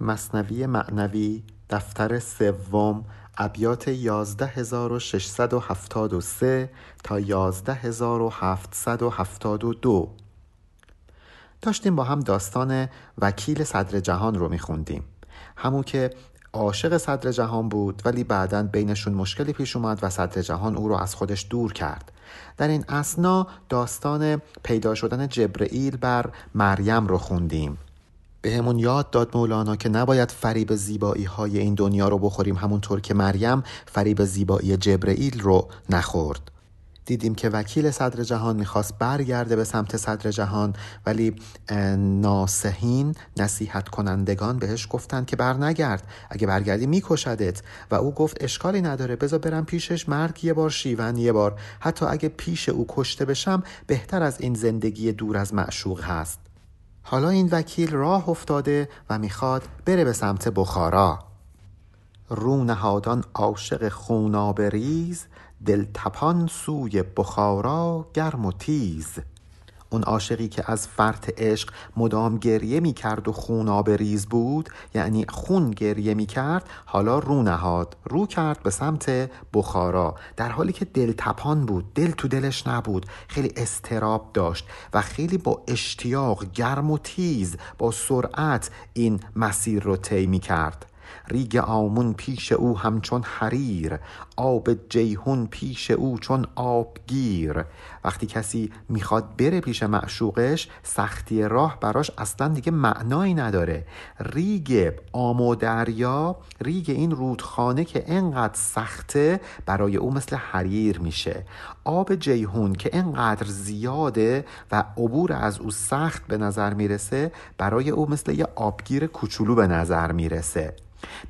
مصنوی معنوی دفتر سوم ابیات 11673 تا 11772 داشتیم با هم داستان وکیل صدر جهان رو میخوندیم. همون که عاشق صدر جهان بود ولی بعدا بینشون مشکلی پیش اومد و صدر جهان او رو از خودش دور کرد. در این اسنا داستان پیدا شدن جبرئیل بر مریم رو خوندیم. بهمون یاد داد مولانا که نباید فریب زیبایی های این دنیا رو بخوریم. همونطور که مریم فریب زیبایی جبرئیل رو نخورد. دیدیم که وکیل صدر جهان می‌خواست برگرده به سمت صدر جهان ولی ناسهین نصیحت کنندگان بهش گفتند که بر نگرد اگه برگردی میکشدت. و او گفت اشکالی نداره بذار برم پیشش مرگ یه بار شیون یه بار. حتی اگه پیش او کشته بشم بهتر از این زندگی دور از معشوق هست. حالا این وکیل راه افتاده و می‌خواد بره به سمت بخارا. رو نهادان عاشق خونابریز دلتپان سوی بخارا گرم و تیز. اون عاشقی که از فرط عشق مدام گریه می کرد و خون ریز بود یعنی خون گریه می کرد حالا رو نهاد. رو کرد به سمت بخارا. در حالی که دل تپان بود دل تو دلش نبود خیلی استراب داشت و خیلی با اشتیاق گرم و تیز با سرعت این مسیر رو طی می کرد ریگ آمون پیش او همچون حریر آب جیهون پیش او چون آبگیر. وقتی کسی می‌خواد بره پیش معشوقش سختی راه براش اصلا دیگه معنایی نداره. ریگ آم و دریا ریگ این رودخانه که انقدر سخته برای او مثل حریر میشه. آب جیهون که انقدر زیاده و عبور از او سخت به نظر می‌رسه برای او مثل یه آبگیر کوچولو به نظر می‌رسه.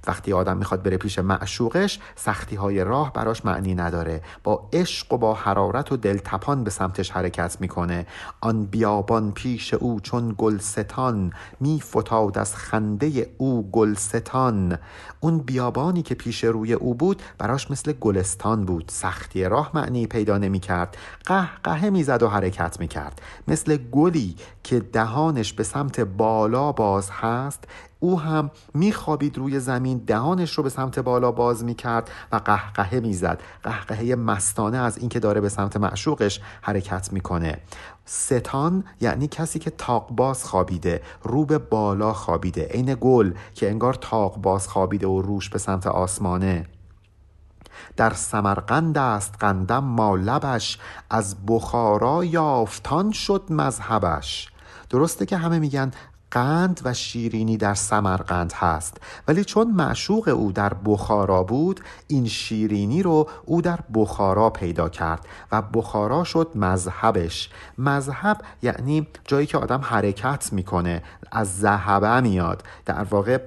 وقتی آدم می‌خواد بره پیش معشوقش سختی های راه براش معنی نداره. با عشق و با حرارت و دلتپان به سمتش حرکت می‌کنه. آن بیابان پیش او چون گلستان میفتاد از خنده او گلستان. اون بیابانی که پیش روی او بود براش مثل گلستان بود. سختی راه معنی پیدا نمی‌کرد. قه قهه می‌زد و حرکت می‌کرد. مثل گلی که دهانش به سمت بالا باز هست او هم میخوابید روی زمین دهانش رو به سمت بالا باز می‌کرد و قهقهه می‌زد. قهقهه مستانه از اینکه داره به سمت معشوقش حرکت می‌کنه. ستان یعنی کسی که تاق باز خوابیده رو به بالا خوابیده عین گل که انگار تاق باز خوابیده و روش به سمت آسمانه. در سمرقند است قندم ما لبش از بخارا یافتان شد مذهبش. درسته که همه میگن قند و شیرینی در سمرقند هست. ولی چون معشوق او در بخارا بود این شیرینی رو او در بخارا پیدا کرد و بخارا شد مذهبش. مذهب یعنی جایی که آدم حرکت می‌کنه از ذهبه میاد. در واقع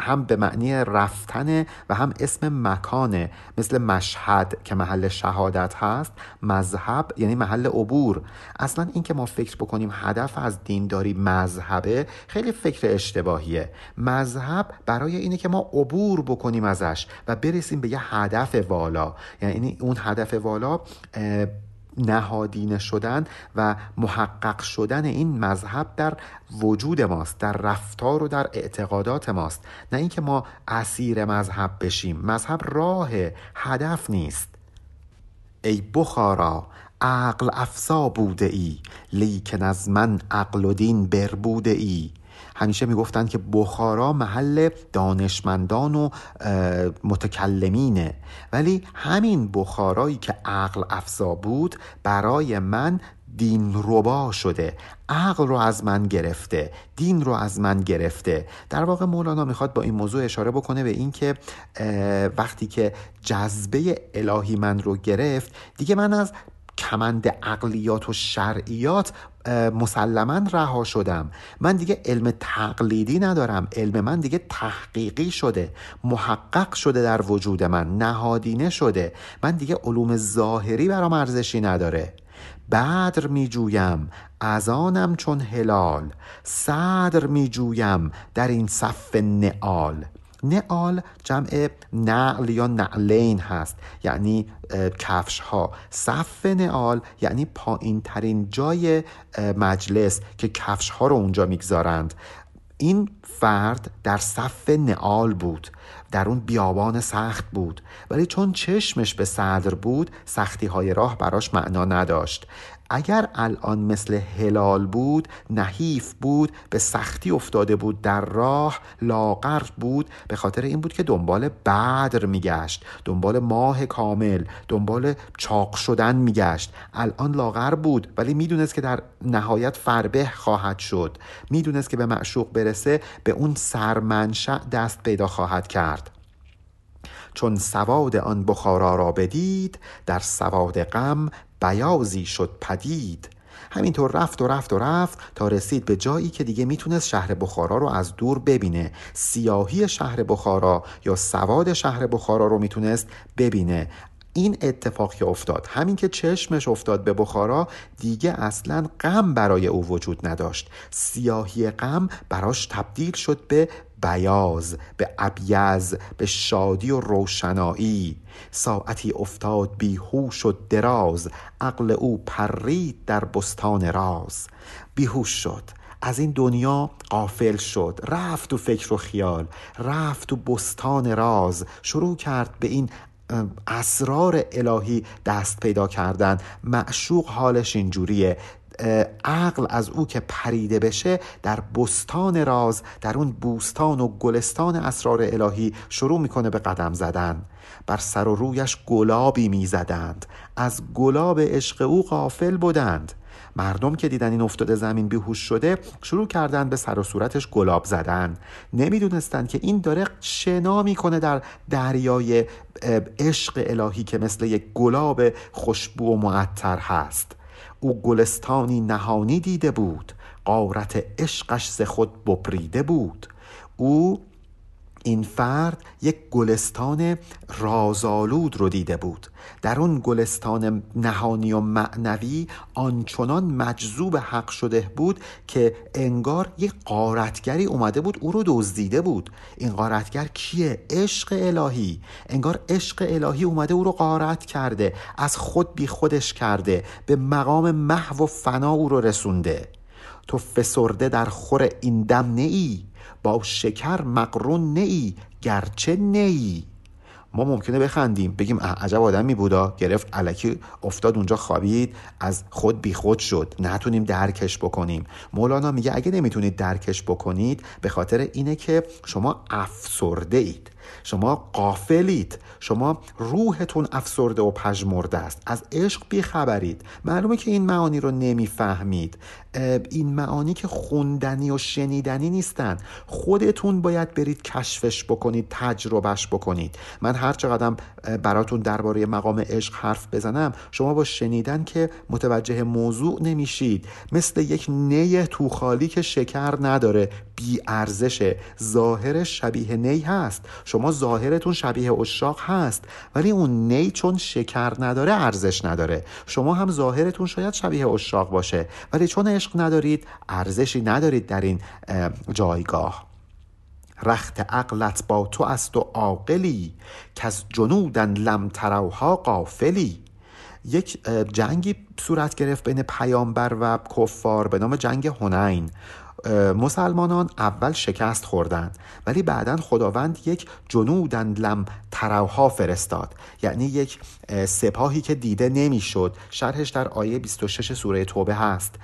هم به معنی رفتن و هم اسم مکانه. مثل مشهد که محل شهادت هست مذهب یعنی محل عبور. اصلا این که ما فکر بکنیم هدف از دینداری مذهبه خیلی فکر اشتباهیه. مذهب برای اینه که ما عبور بکنیم ازش و برسیم به یه هدف والا. یعنی اون هدف والا نهادینه شدن و محقق شدن این مذهب در وجود ماست در رفتار و در اعتقادات ماست. نه اینکه ما اسیر مذهب بشیم مذهب راه هدف نیست. ای بخارا عقل افسا بوده ای لیکن از من عقل و دین بربوده ای. همیشه می‌گفتند که بخارا محل دانشمندان و متکلمینه. ولی همین بخارایی که عقل افزا بود برای من دین ربا شده. عقل رو از من گرفته. دین رو از من گرفته. در واقع مولانا می‌خواد با این موضوع اشاره بکنه به اینکه وقتی که جذبه الهی من رو گرفت دیگه من از کمند عقلیات و شرعیات مسلما رها شدم. من دیگه علم تقلیدی ندارم. علم من دیگه تحقیقی شده. محقق شده در وجود من. نهادینه شده. من دیگه علوم ظاهری برام ارزشی نداره. بدر می جویم. از آنم چون هلال. صدر می جویم در این صف نعال. نعال جمع نعل یا نعلین هست یعنی کفش ها صف نعال یعنی پایین ترین جای مجلس که کفش ها رو اونجا می‌گذارند. این فرد در صف نعال بود در اون بیابان سخت بود. ولی چون چشمش به صدر بود سختی های راه براش معنا نداشت. اگر الان مثل هلال بود نحیف بود به سختی افتاده بود در راه لاغر بود به خاطر این بود که دنبال بدر میگشت دنبال ماه کامل دنبال چاق شدن میگشت. الان لاغر بود ولی می‌دونست که در نهایت فربه خواهد شد. می‌دونست که به معشوق برسه به اون سرمنشأ دست پیدا خواهد کرد. چون سواد آن بخارا را بدید در سواد غم بیازی شد پدید. همینطور رفت و رفت و رفت تا رسید به جایی که دیگه می‌تونست شهر بخارا رو از دور ببینه. سیاهی شهر بخارا یا سواد شهر بخارا رو می‌تونست ببینه. این اتفاق که افتاد همین که چشمش افتاد به بخارا دیگه اصلا غم برای او وجود نداشت. سیاهی غم براش تبدیل شد به بیاز به ابیز به شادی و روشنایی. ساعتی افتاد بیهوش و دراز عقل او پرید در بستان راز. بیهوش شد از این دنیا قافل شد رفت تو فکر و خیال رفت تو بستان راز. شروع کرد به این اسرار الهی دست پیدا کردن. معشوق حالش اینجوریه. عقل از او که پریده بشه در بستان راز در اون بوستان و گلستان اسرار الهی شروع می‌کنه به قدم زدن. بر سر و رویش گلابی می‌زدند. از گلاب عشق او غافل بودند. مردم که دیدن این افتاده زمین بیهوش شده شروع کردن به سر و صورتش گلاب زدن. نمی‌دونستند که این داره شنا می‌کنه در دریای عشق الهی که مثل یک گلاب خوشبو و معطر هست. او گلستانی نهانی دیده بود. قارت عشقش ز خود بپریده بود. او این فرد یک گلستان رازآلود رو دیده بود. در اون گلستان نهانی و معنوی آنچنان مجذوب حق شده بود که انگار یک قارتگری اومده بود او رو دزدیده بود. این قارتگر کیه؟ عشق الهی. انگار عشق الهی اومده او رو قارت کرده از خود بی خودش کرده به مقام محو و فنا او رو رسونده. تو فسرده در خور این دم ای با شکر مقرون نی گرچه نی. ما ممکنه بخندیم بگیم عجب آدمی بودا. گرفت علکی افتاد اونجا خوابید. از خود بیخود شد. نتونیم درکش بکنیم. مولانا میگه اگه نمی‌تونید درکش بکنید به خاطر اینه که شما افسرده اید شما قافلید شما روحتون افسرده و پژمرده است. از عشق بیخبرید. معلومه که این معانی رو نمی‌فهمید. این معانی که خوندنی و شنیدنی نیستن. خودتون باید برید کشفش بکنید تجربهش بکنید. من هر چقدر براتون درباره مقام عشق حرف بزنم شما با شنیدن که متوجه موضوع نمیشید. مثل یک نی توخالی که شکر نداره بی ارزشه ظاهر شبیه نی هست. شما ظاهرتون شبیه اشاق هست ولی اون نی چون شکر نداره ارزش نداره. شما هم ظاهرتون شاید شبیه اشاق باشه ولی چون عشق ندارید ارزشی ندارید در این جایگاه. رخت عقلت با تو است و عاقلی که از جنودن لم تروها قافلی یک جنگی صورت گرفت بین پیامبر و کفار به نام جنگ هنین. مسلمانان اول شکست خوردند ولی بعدا خداوند یک جنودن لم تروها فرستاد. یعنی یک سپاهی که دیده نمی‌شد. شرحش در آیه 26 سوره توبه هست.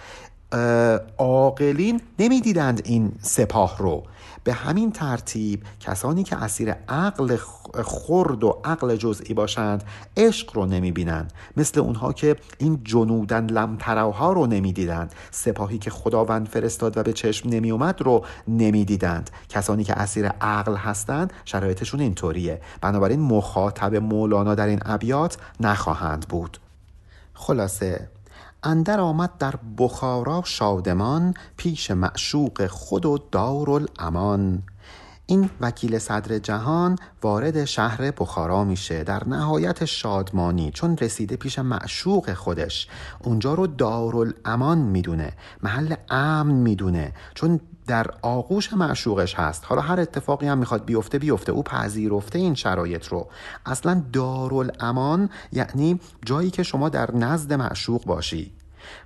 عاقلین نمی‌دیدند این سپاه رو. به همین ترتیب کسانی که اسیر عقل خرد و عقل جزئی باشند عشق رو نمی‌بینند. مثل اونها که این جنودن لمتروها رو نمی‌دیدند. سپاهی که خداوند فرستاد و به چشم نمیومد رو نمی‌دیدند. کسانی که اسیر عقل هستند شرایطشون اینطوریه. بنابراین مخاطب مولانا در این ابیات نخواهند بود. خلاصه اندر آمد در بخارا شادمان پیش معشوق خود و دارالامان این وکیل صدر جهان وارد شهر بخارا میشه در نهایت شادمانی چون رسیده پیش معشوق خودش. اونجا رو دارالامان می‌دونه محل امن می‌دونه چون در آغوش معشوقش هست. حالا هر اتفاقی هم می‌خواد بیفته بیفته. او پذیرفته این شرایط رو. اصلا دارالامان یعنی جایی که شما در نزد معشوق باشی.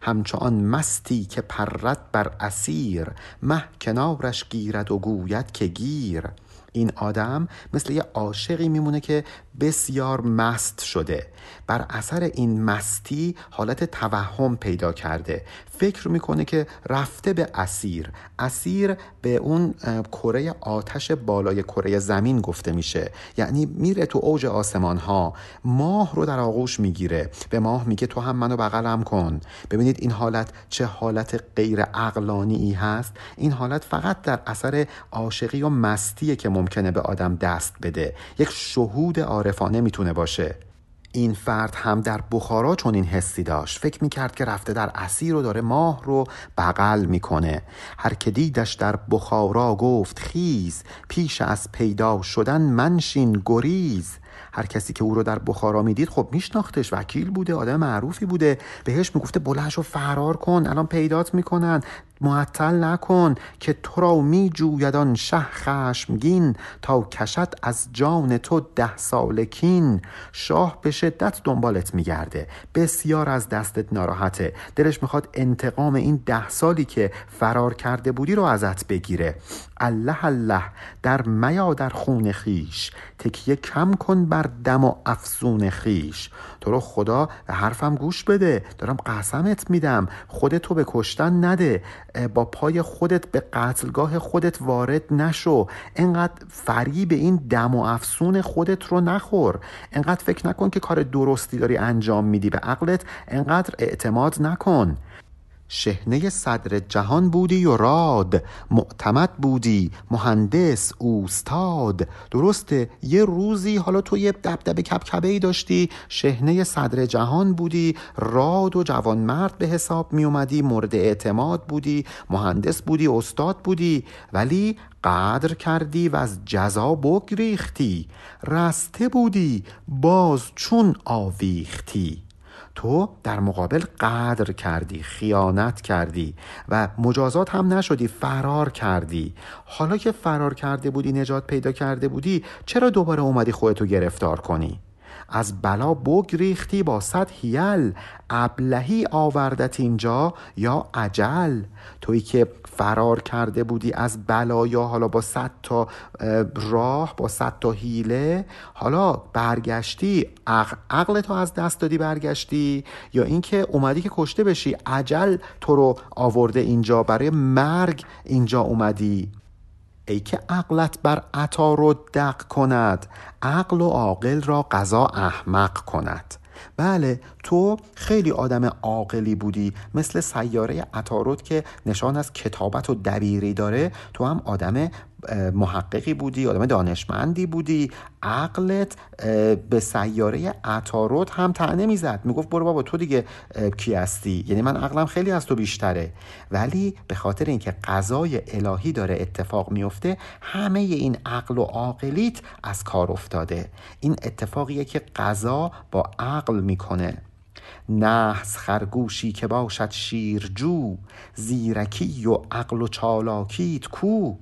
همچون مستی که پرد بر اسیر مه کنارش گیرد و گوید که گیر. این آدم مثل یه عاشقی میمونه که بسیار مست شده. بر اثر این مستی حالت توهم پیدا کرده. فکر می‌کنه که رفته به اسیر. اسیر به اون کره آتش بالای کره زمین گفته میشه. یعنی میره تو اوج آسمان ها ماه رو در آغوش می‌گیره. به ماه میگه تو هم منو بغلم کن. ببینید این حالت چه حالت غیر عقلانی ای هست. این حالت فقط در اثر عاشقی و مستیه که ممکنه به آدم دست بده. یک شهود عارفانه می‌تونه باشه. این فرد هم در بخارا چون این حسی داشت. فکر می‌کرد که رفته در اسیر و داره ماه رو بغل می‌کنه. هر که دیدش در بخارا گفت خیز پیش از پیدا شدن منشین گریز. هر کسی که او رو در بخارا می‌دید خب میشناختش. وکیل بوده آدم معروفی بوده. بهش می‌گفته بلنش رو فرار کن الان پیدات می‌کنن. معطل نکن که تو را می جویدان شه خشمگین تا کشد از جان تو ده سالکین. شاه به شدت دنبالت میگرده بسیار از دستت ناراحته. دلش می‌خواد انتقام این ده سالی که فرار کرده بودی رو ازت بگیره. الله الله در میا در خون خیش. تکیه کم کن بر دم و افسون خیش. تو رو خدا به حرفم گوش بده. دارم قسمت میدم. خودتو به کشتن نده. با پای خودت به قتلگاه خودت وارد نشو. انقدر فریب این دم و افسون خودت رو نخور. انقدر فکر نکن که کار درستی داری انجام میدی به عقلت. انقدر اعتماد نکن. شهنه صدر جهان بودی و راد. معتمد بودی مهندس اوستاد. درسته یه روزی حالا تو یه دبدبه کبکبه ای داشتی شهنه صدر جهان بودی راد و جوانمرد به حساب می اومدی مورد اعتماد بودی مهندس بودی استاد بودی ولی قدر کردی و از جزا بگریختی. رسته بودی باز چون آویختی. تو در مقابل قدر کردی خیانت کردی و مجازات هم نشدی فرار کردی. حالا که فرار کرده بودی نجات پیدا کرده بودی چرا دوباره اومدی خودتو گرفتار کنی؟ از بلا بگریختی با صد هیل ابلهی آوردت اینجا یا عجل تویی که فرار کرده بودی از بلا یا حالا با صد تا راه با صد تا هیله حالا برگشتی عقل از دست دادی برگشتی؟ یا اینکه اومدی که کشته بشی عجل تو رو آورده اینجا برای مرگ اینجا اومدی؟ ای که عقلت بر عطا رو دق کند عقل و عاقل را قضا احمق کند. بله تو خیلی آدم عاقلی بودی مثل سیاره عطارد که نشان از کتابت و دبیری داره تو هم آدم محققی بودی آدم دانشمندی بودی عقلت به سیاره عطارد هم تعنه می‌زد. می‌گفت برو بابا تو دیگه کی هستی؟ یعنی من عقلم خیلی از تو بیشتره. ولی به خاطر اینکه قضای الهی داره اتفاق میفته همه این عقل و عاقلیت از کار افتاده. این اتفاقیه که قضا با عقل می‌کنه. نحس خرگوشی که باشد شیرجو زیرکی و عقل و چالاکیت کو؟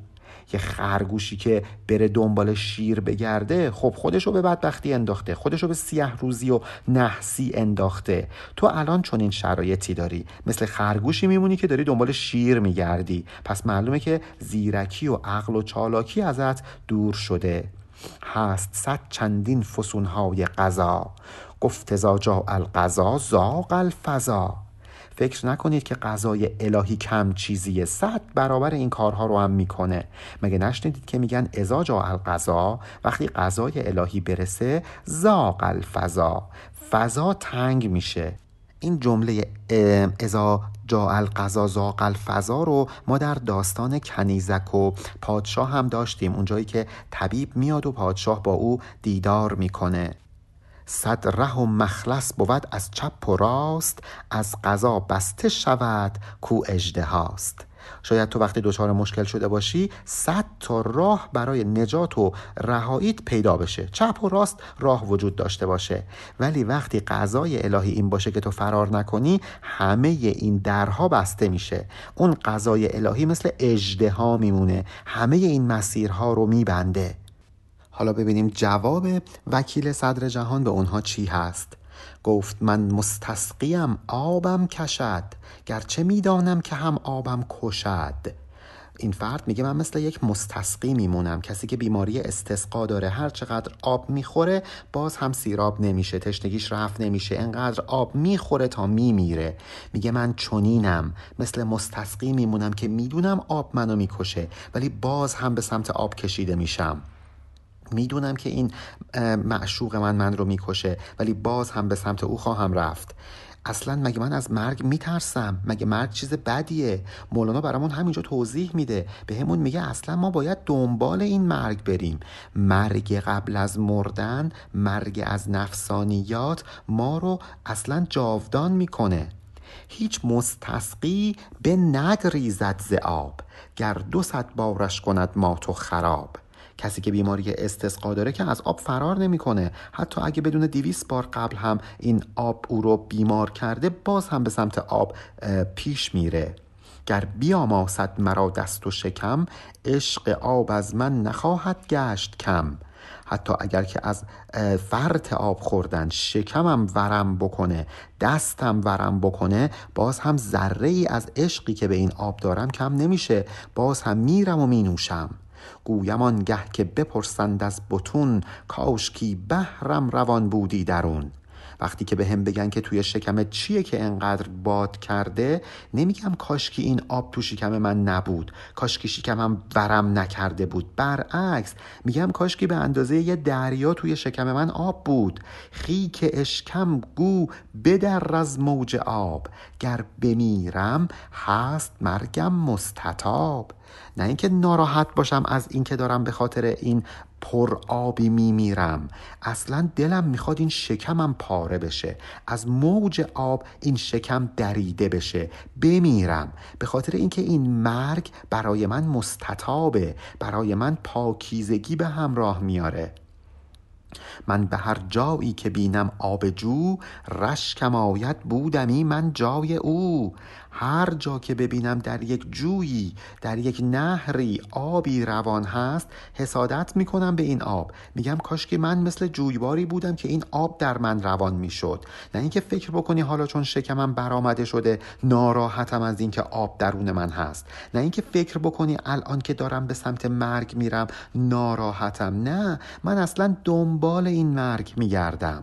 یه خرگوشی که بره دنبال شیر بگرده خب خودشو به بدبختی انداخته خودشو به سیه روزی و نحسی انداخته. تو الان چون این شرایطی داری. مثل خرگوشی میمونی که داری دنبال شیر میگردی. پس معلومه که زیرکی و عقل و چالاکی ازت دور شده. هست صد چندین فسونهای قضا گفت ازا جا القضا زاق الفضا. فکر نکنید که قضای الهی کم چیزیه صد برابر این کارها رو هم می‌کنه. مگه نشنیدید که میگن ازا جا القضا وقتی قضای الهی برسه زاق الفضا فضا تنگ میشه. این جمله ازا جا القضا زاق الفضا رو ما در داستان کنیزک و پادشاه هم داشتیم. اونجایی که طبیب میاد و پادشاه با او دیدار می‌کنه. صد ره و مخلص بود از چپ و راست از قضا بسته شود کو اجده هاست. شاید تو وقتی دچار مشکل شده باشی صد تا راه برای نجات و رهاییت پیدا بشه. چپ و راست راه وجود داشته باشه. ولی وقتی قضای الهی این باشه که تو فرار نکنی همه این درها بسته میشه. اون قضای الهی مثل اجده میمونه. همه این مسیرها رو میبنده. حالا ببینیم جواب وکیل صدر جهان به اونها چی هست. گفت من مستسقیم آبم کشد گرچه می‌دانم که هم آبم کشد. این فرد میگه من مثل یک مستسقی میمونم کسی که بیماری استسقا داره هر چقدر آب می‌خوره باز هم سیراب نمیشه تشنگیش رفت نمیشه انقدر آب می‌خوره تا میمیره. میگه من چنینم مثل مستسقی میمونم که می‌دونم آب منو می‌کشه ولی باز هم به سمت آب کشیده میشم. می‌دونم که این معشوق من من رو می‌کشه ولی باز هم به سمت او خواهم رفت. اصلا مگه من از مرگ میترسم؟ مگه مرگ چیز بدیه؟ مولانا برامون همینجا توضیح میده. به همون میگه اصلا ما باید دنبال این مرگ بریم. مرگ قبل از مردن مرگ از نفسانیات ما رو اصلا جاودان می‌کنه. هیچ مستسقی به نگریزد ز آب. گر دو صد بارش کند مات و خراب. کسی که بیماری استسقا داره که از آب فرار نمی‌کنه. حتی اگه بدون دیویس بار قبل هم این آب او رو بیمار کرده باز هم به سمت آب پیش میره. گر بیاماسد مرا دست و شکم عشق آب از من نخواهد گشت کم. حتی اگر که از فرط آب خوردن شکمم ورم بکنه دستم ورم بکنه باز هم ذره ای از عشقی که به این آب دارم کم نمیشه. باز هم میرم و مینوشم. گویم آنگه که بپرسند از بتون کاشکی بهرم روان بودی درون. وقتی که به هم بگن که توی شکم چیه که انقدر باد کرده نمیگم کاشکی این آب تو شکم من نبود کاشکی شکمم ورم نکرده بود. برعکس میگم کاشکی به اندازه یه دریا توی شکم من آب بود. خیک اشکم گو بدر از موج آب. گر بمیرم هست مرگم مستطاب. نه اینکه ناراحت باشم از اینکه دارم به خاطر این پر آبی میمیرم اصلا دلم می‌خواد این شکمم پاره بشه. از موج آب این شکم دریده بشه. بمیرم. به خاطر اینکه این مرگ برای من مستطابه. برای من پاکیزگی به همراه میاره. من به هر جایی که بینم آب جو رشکم آید بودمی من جای او. هر جا که ببینم در یک جویی در یک نهری آبی روان هست حسادت می‌کنم به این آب. میگم کاش که من مثل جویباری بودم که این آب در من روان می‌شد. نه اینکه فکر بکنی حالا چون شکمم برآمده شده ناراحتم از اینکه آب درون من هست. نه اینکه فکر بکنی الان که دارم به سمت مرگ میرم ناراحتم. نه من اصلا دنبال این مرگ میگردم.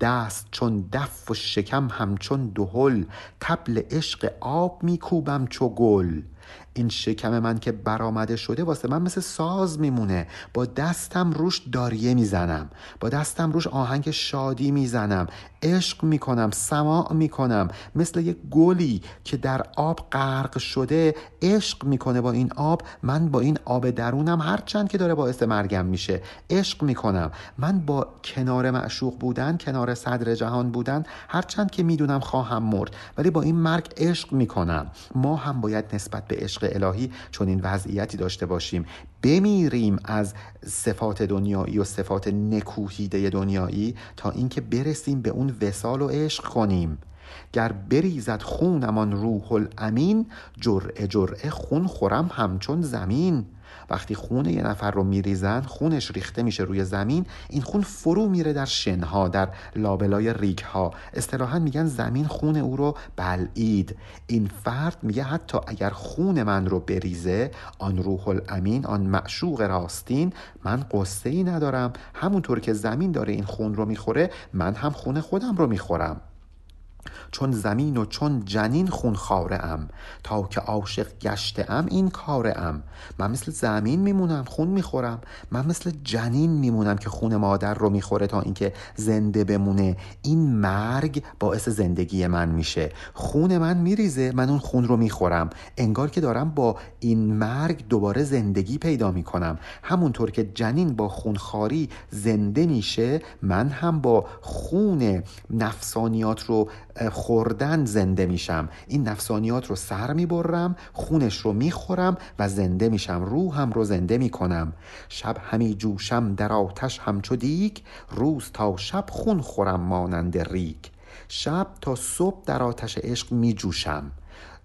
دست چون دف و شکم همچون دهل تبل عشق آب میکوبم چو گل. این شکم من که برآمده شده واسه من مثل ساز میمونه. با دستم روش داریه می‌زنم. با دستم روش آهنگ شادی می‌زنم. عشق می‌کنم سماع می‌کنم. مثل یک گلی که در آب غرق شده عشق می‌کنه با این آب. من با این آب درونم هرچند که داره باعث مرگم میشه. عشق می‌کنم. من با کنار معشوق بودن کنار صدر جهان بودن هرچند که می‌دونم خواهم مرد. ولی با این مرگ عشق می‌کنم. ما هم باید نسبت به عشق الهی چون این وضعیتی داشته باشیم. بمیریم از صفات دنیایی و صفات نکوهیده دنیایی تا اینکه برسیم به اون وسال و عشق کنیم. گر بریزد خونمان روح الامین جرعه جرعه خون خورم همچون زمین. وقتی خون یه نفر رو میریزن خونش ریخته میشه روی زمین این خون فرو میره در شنها در لابلای ریگ ها اصطلاحا میگن زمین خون او رو بلعید. این فرد میگه حتی اگر خون من رو بریزه آن روح الامین آن معشوق راستین من قصه ای ندارم. همونطور که زمین داره این خون رو می‌خوره من هم خون خودم رو می‌خورم. چون زمین و چون جنین خون ام. تا که عاشق گشته ام این کاره ام. من مثل زمین میمونم خون می‌خورم. من مثل جنین میمونم که خون مادر رو می‌خوره تا اینکه زنده بمونه. این مرگ باعث زندگی من میشه. خون من میریزه من اون خون رو می‌خورم. انگار که دارم با این مرگ دوباره زندگی پیدا می‌کنم. همونطور که جنین با خونخاری زنده میشه من هم با خون نفسانیات رو خوردن زنده میشم. این نفسانیات رو سر می‌برم خونش رو می‌خورم و زنده میشم. روحم رو زنده می‌کنم. شب همی جوشم در آتش همچو دیگ. روز تا شب خون خورم مانند ریگ. شب تا صبح در آتش عشق میجوشم.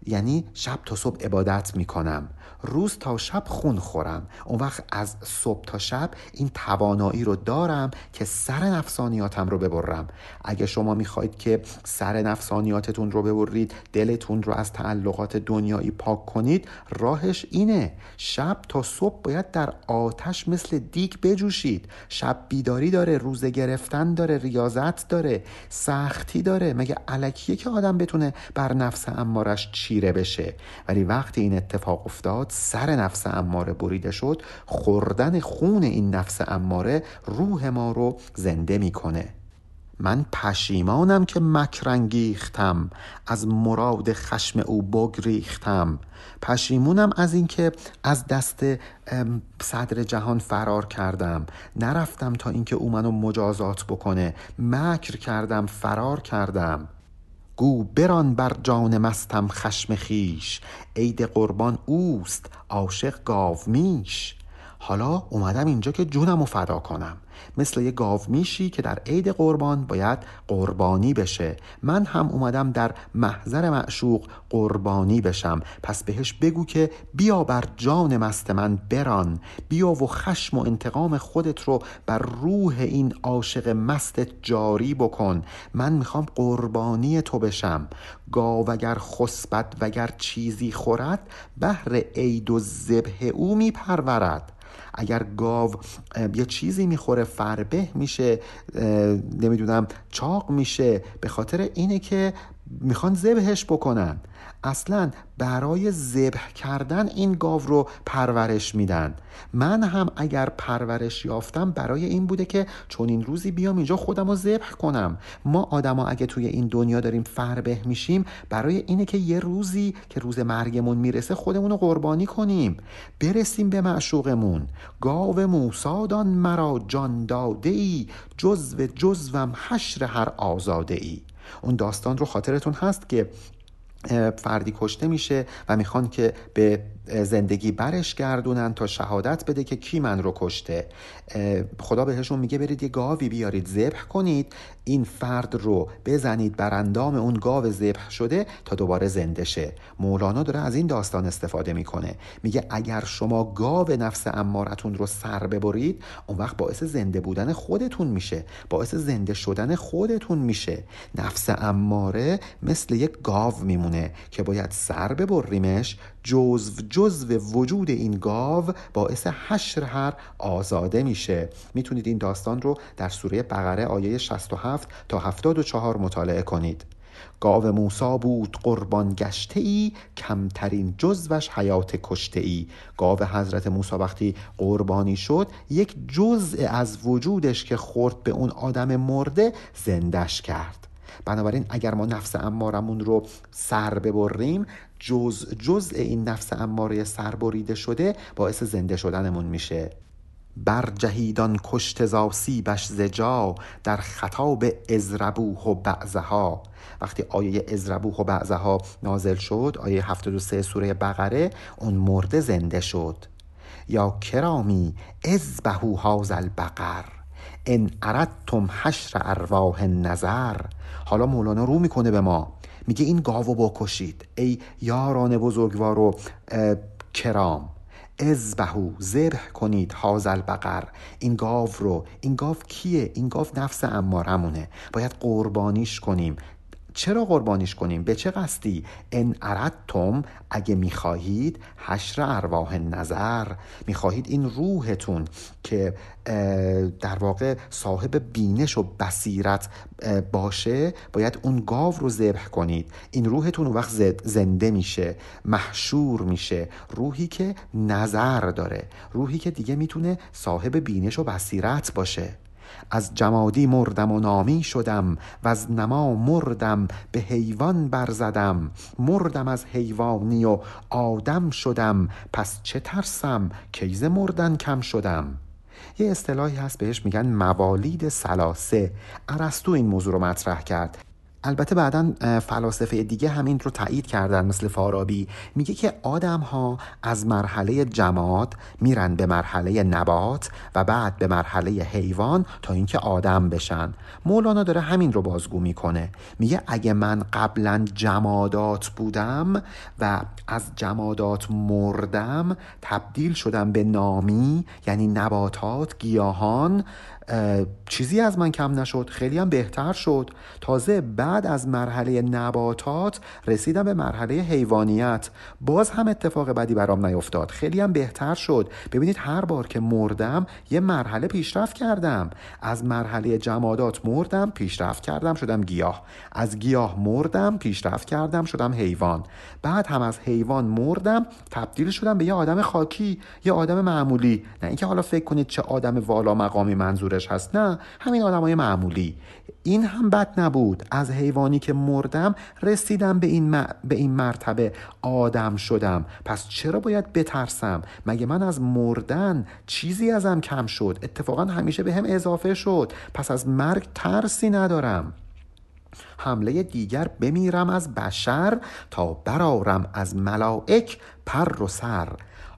یعنی شب تا صبح عبادت می‌کنم. روز تا شب خون خورم. اون وقت از صبح تا شب این توانایی رو دارم که سر نفسانیاتم رو ببرم. اگه شما می‌خواید که سر نفسانیاتتون رو ببرید دلتون رو از تعلقات دنیایی پاک کنید راهش اینه. شب تا صبح باید در آتش مثل دیگ بجوشید. شب بیداری داره روزه گرفتن داره ریاضت داره سختی داره. مگه علکیه که آدم بتونه بر نفس امارش چیره بشه. ولی وقتی این اتفاق افتاد سر نفس اماره بریده شد. خوردن خون این نفس اماره روح ما رو زنده می‌کنه. من پشیمانم که مکرنگیختم از مراد خشم او بگریختم. پشیمونم از اینکه از دست صدر جهان فرار کردم. نرفتم تا اینکه او منو مجازات بکنه. مکر کردم فرار کردم. گو بران بر جان مستم خشم خیش عید قربان اوست عاشق گاو میش. حالا اومدم اینجا که جونم رو فدا کنم. مثل یه گاو میشی که در عید قربان باید قربانی بشه. من هم اومدم در محضر معشوق قربانی بشم. پس بهش بگو که بیا بر جان مست من بران. بیا و خشم و انتقام خودت رو بر روح این عاشق مستت جاری بکن. من می‌خوام قربانی تو بشم. گاو اگر خسبت وگر چیزی خورد بهر عید و ذبح او میپرورد. اگر گاو یه چیزی می‌خوره فربه میشه نمی‌دونم چاق میشه به خاطر اینه که می‌خوان ذبحش بکنن. اصلا برای ذبح کردن این گاو رو پرورش میدن. من هم اگر پرورش یافتم برای این بوده که چون این روزی بیام اینجا خودم رو ذبح کنم. ما آدما اگه توی این دنیا داریم فربه میشیم برای اینه که یه روزی که روز مرگمون می‌رسه خودمون رو قربانی کنیم. برسیم به معشوقمون. گاو موسادان مرا جان داده ای جزو جزوم حشر هر آزاده ای اون داستان رو خاطرتون هست که فردی کشته میشه و می‌خوان که به زندگی برش گردونن تا شهادت بده که کی من رو کشته. خدا بهشون میگه برید یه گاوی بیارید ذبح کنید. این فرد رو بزنید بر اندام اون گاو ذبح شده تا دوباره زنده شه. مولانا داره از این داستان استفاده می‌کنه. میگه اگر شما گاو نفس امارتون رو سر ببرید اون وقت باعث زنده بودن خودتون میشه. باعث زنده شدن خودتون میشه. نفس اماره مثل یک گاو میمونه که باید سر ببریمش جزو جزو وجود این گاو باعث حشر هر آزاده میشه. می‌تونید این داستان رو در سوره بقره آیه 67 تا 74 مطالعه کنید. گاو موسا بود قربان گشته ای کمترین جزوش حیات کشته ای گاو حضرت موسا وقتی قربانی شد یک جزء از وجودش که خورد به اون آدم مرده زندش کرد. بنابراین اگر ما نفس امارمون رو سر ببریم جز جزء این نفس اماره سربریده شده باعث زنده شدنمون میشه. بر جهیدان کشت بش زجا در خطاب ازربوه و بعضها. وقتی آیه ازربوه و بعضها نازل شد آیه 73 سوره بقره اون مرده زنده شد. یا کرامی ازبهو هاز البقر. ان اردتم حشر ارواح نظر حالا مولانا رو می‌کنه به ما. میگه این گاوو بکشید. ای یاران بزرگوار و کرام ازبهو ذبح کنید هازل بقر این گاو رو این گاو کیه؟ این گاو نفس امارمونه باید قربانیش کنیم. چرا قربانیش کنیم؟ به چه قصدی؟ ان اردتم اگه می‌خواهید حشر ارواح نظر. می‌خواهید این روحتون که در واقع صاحب بینش و بصیرت باشه باید اون گاو رو ذبح کنید. این روحتون وقت زنده میشه محشور میشه. روحی که نظر داره. روحی که دیگه می‌تونه صاحب بینش و بصیرت باشه. از جمادی مردم و نامی شدم و از نما مردم به حیوان برزدم مردم از حیوانی و آدم شدم پس چه ترسم کیز مردن کم شدم. یه اصطلاحی هست بهش میگن موالید سلاسه ارسطو این موضوع رو مطرح کرد. البته بعدا فلاسفه دیگه همین رو تایید کردن مثل فارابی. میگه که آدم ها از مرحله جماد میرن به مرحله نبات و بعد به مرحله حیوان تا اینکه آدم بشن. مولانا داره همین رو بازگو می‌کنه. میگه اگه من قبلا جمادات بودم و از جمادات مردم تبدیل شدم به نامی یعنی نباتات گیاهان چیزی از من کم نشد خیلی هم بهتر شد. تازه بعد از مرحله نباتات رسیدم به مرحله حیوانیت. باز هم اتفاق بدی برام نیفتاد. خیلی هم بهتر شد. ببینید هر بار که مردم یه مرحله پیشرفت کردم. از مرحله جمادات مردم پیشرفت کردم شدم گیاه. از گیاه مردم پیشرفت کردم شدم حیوان. بعد هم از حیوان مردم تبدیل شدم به یه آدم خاکی یه آدم معمولی. نه اینکه حالا فکر کنید چه آدم والا مقامی منظور هست. نه همین های معمولی. این هم بد نبود. از حیوانی که مردم رسیدم به این, به این مرتبه آدم شدم. پس چرا باید بترسم؟ مگه من از مردن چیزی ازم کم شد؟ اتفاقا همیشه به هم اضافه شد. پس از مرگ ترسی ندارم. حمله دیگر بمیرم از بشر تا برارم از ملائک پر و سر.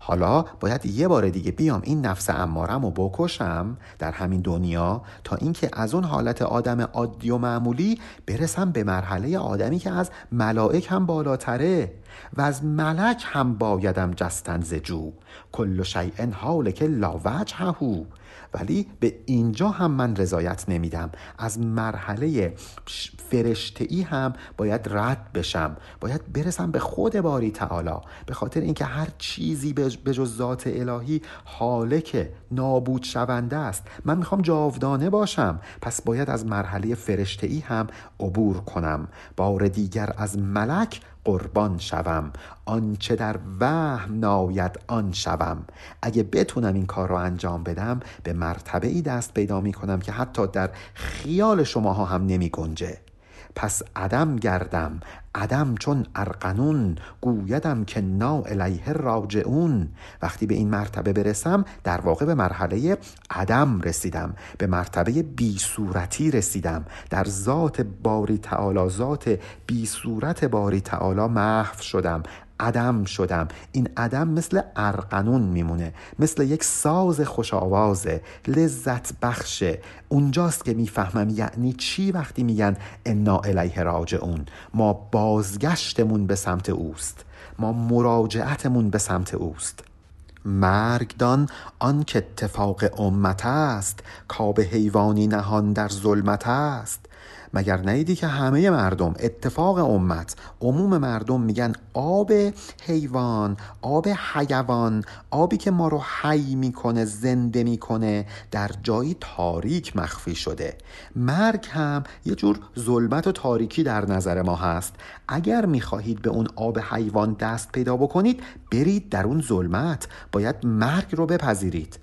حالا باید یه بار دیگه بیام این نفس امارم رو بکشم در همین دنیا تا اینکه از اون حالت آدم عادی و معمولی برسم به مرحله آدمی که از ملائک هم بالاتره و از ملک هم بایدم جستن زجو کل شیء حالک لا وجهه. ولی به اینجا هم من رضایت نمیدم. از مرحله فرشته ای هم باید رد بشم. باید برسم به خود باری تعالی. به خاطر اینکه هر چیزی به جز ذات الهی حالک نابود شونده است. من می‌خوام جاودانه باشم. پس باید از مرحله فرشته ای هم عبور کنم. بار دیگر از ملک قربان شوم. آنچه در وهم ناید آن شوم. اگه بتونم این کار رو انجام بدم به مرتبه ای دست پیدا می کنم که حتی در خیال شماها هم نمی گنجه پس عدم گردم عدم چون ارقنون گویدم که نا الیه راجعون. وقتی به این مرتبه برسم در واقع به مرحله عدم رسیدم به مرتبه بی صورتی رسیدم. در ذات باری تعالی ذات بی صورت باری تعالی محو شدم. عدم شدم. این عدم مثل ارقنون میمونه مثل یک ساز خوش آوازه لذت بخشه اونجاست که می‌فهمم یعنی چی وقتی میگن انا الیه راجعون ما بازگشتمون به سمت اوست. ما مراجعتمون به سمت اوست. مرگدان آن که اتفاق امت است کاب حیوانی نهان در ظلمت است. مگر نیدی که همه مردم اتفاق امت عموم مردم میگن آب حیوان آب حیوان آبی که ما رو حی می‌کنه زنده می‌کنه در جایی تاریک مخفی شده. مرگ هم یه جور ظلمت و تاریکی در نظر ما هست. اگر می‌خواهید به اون آب حیوان دست پیدا بکنید برید در اون ظلمت. باید مرگ رو بپذیرید.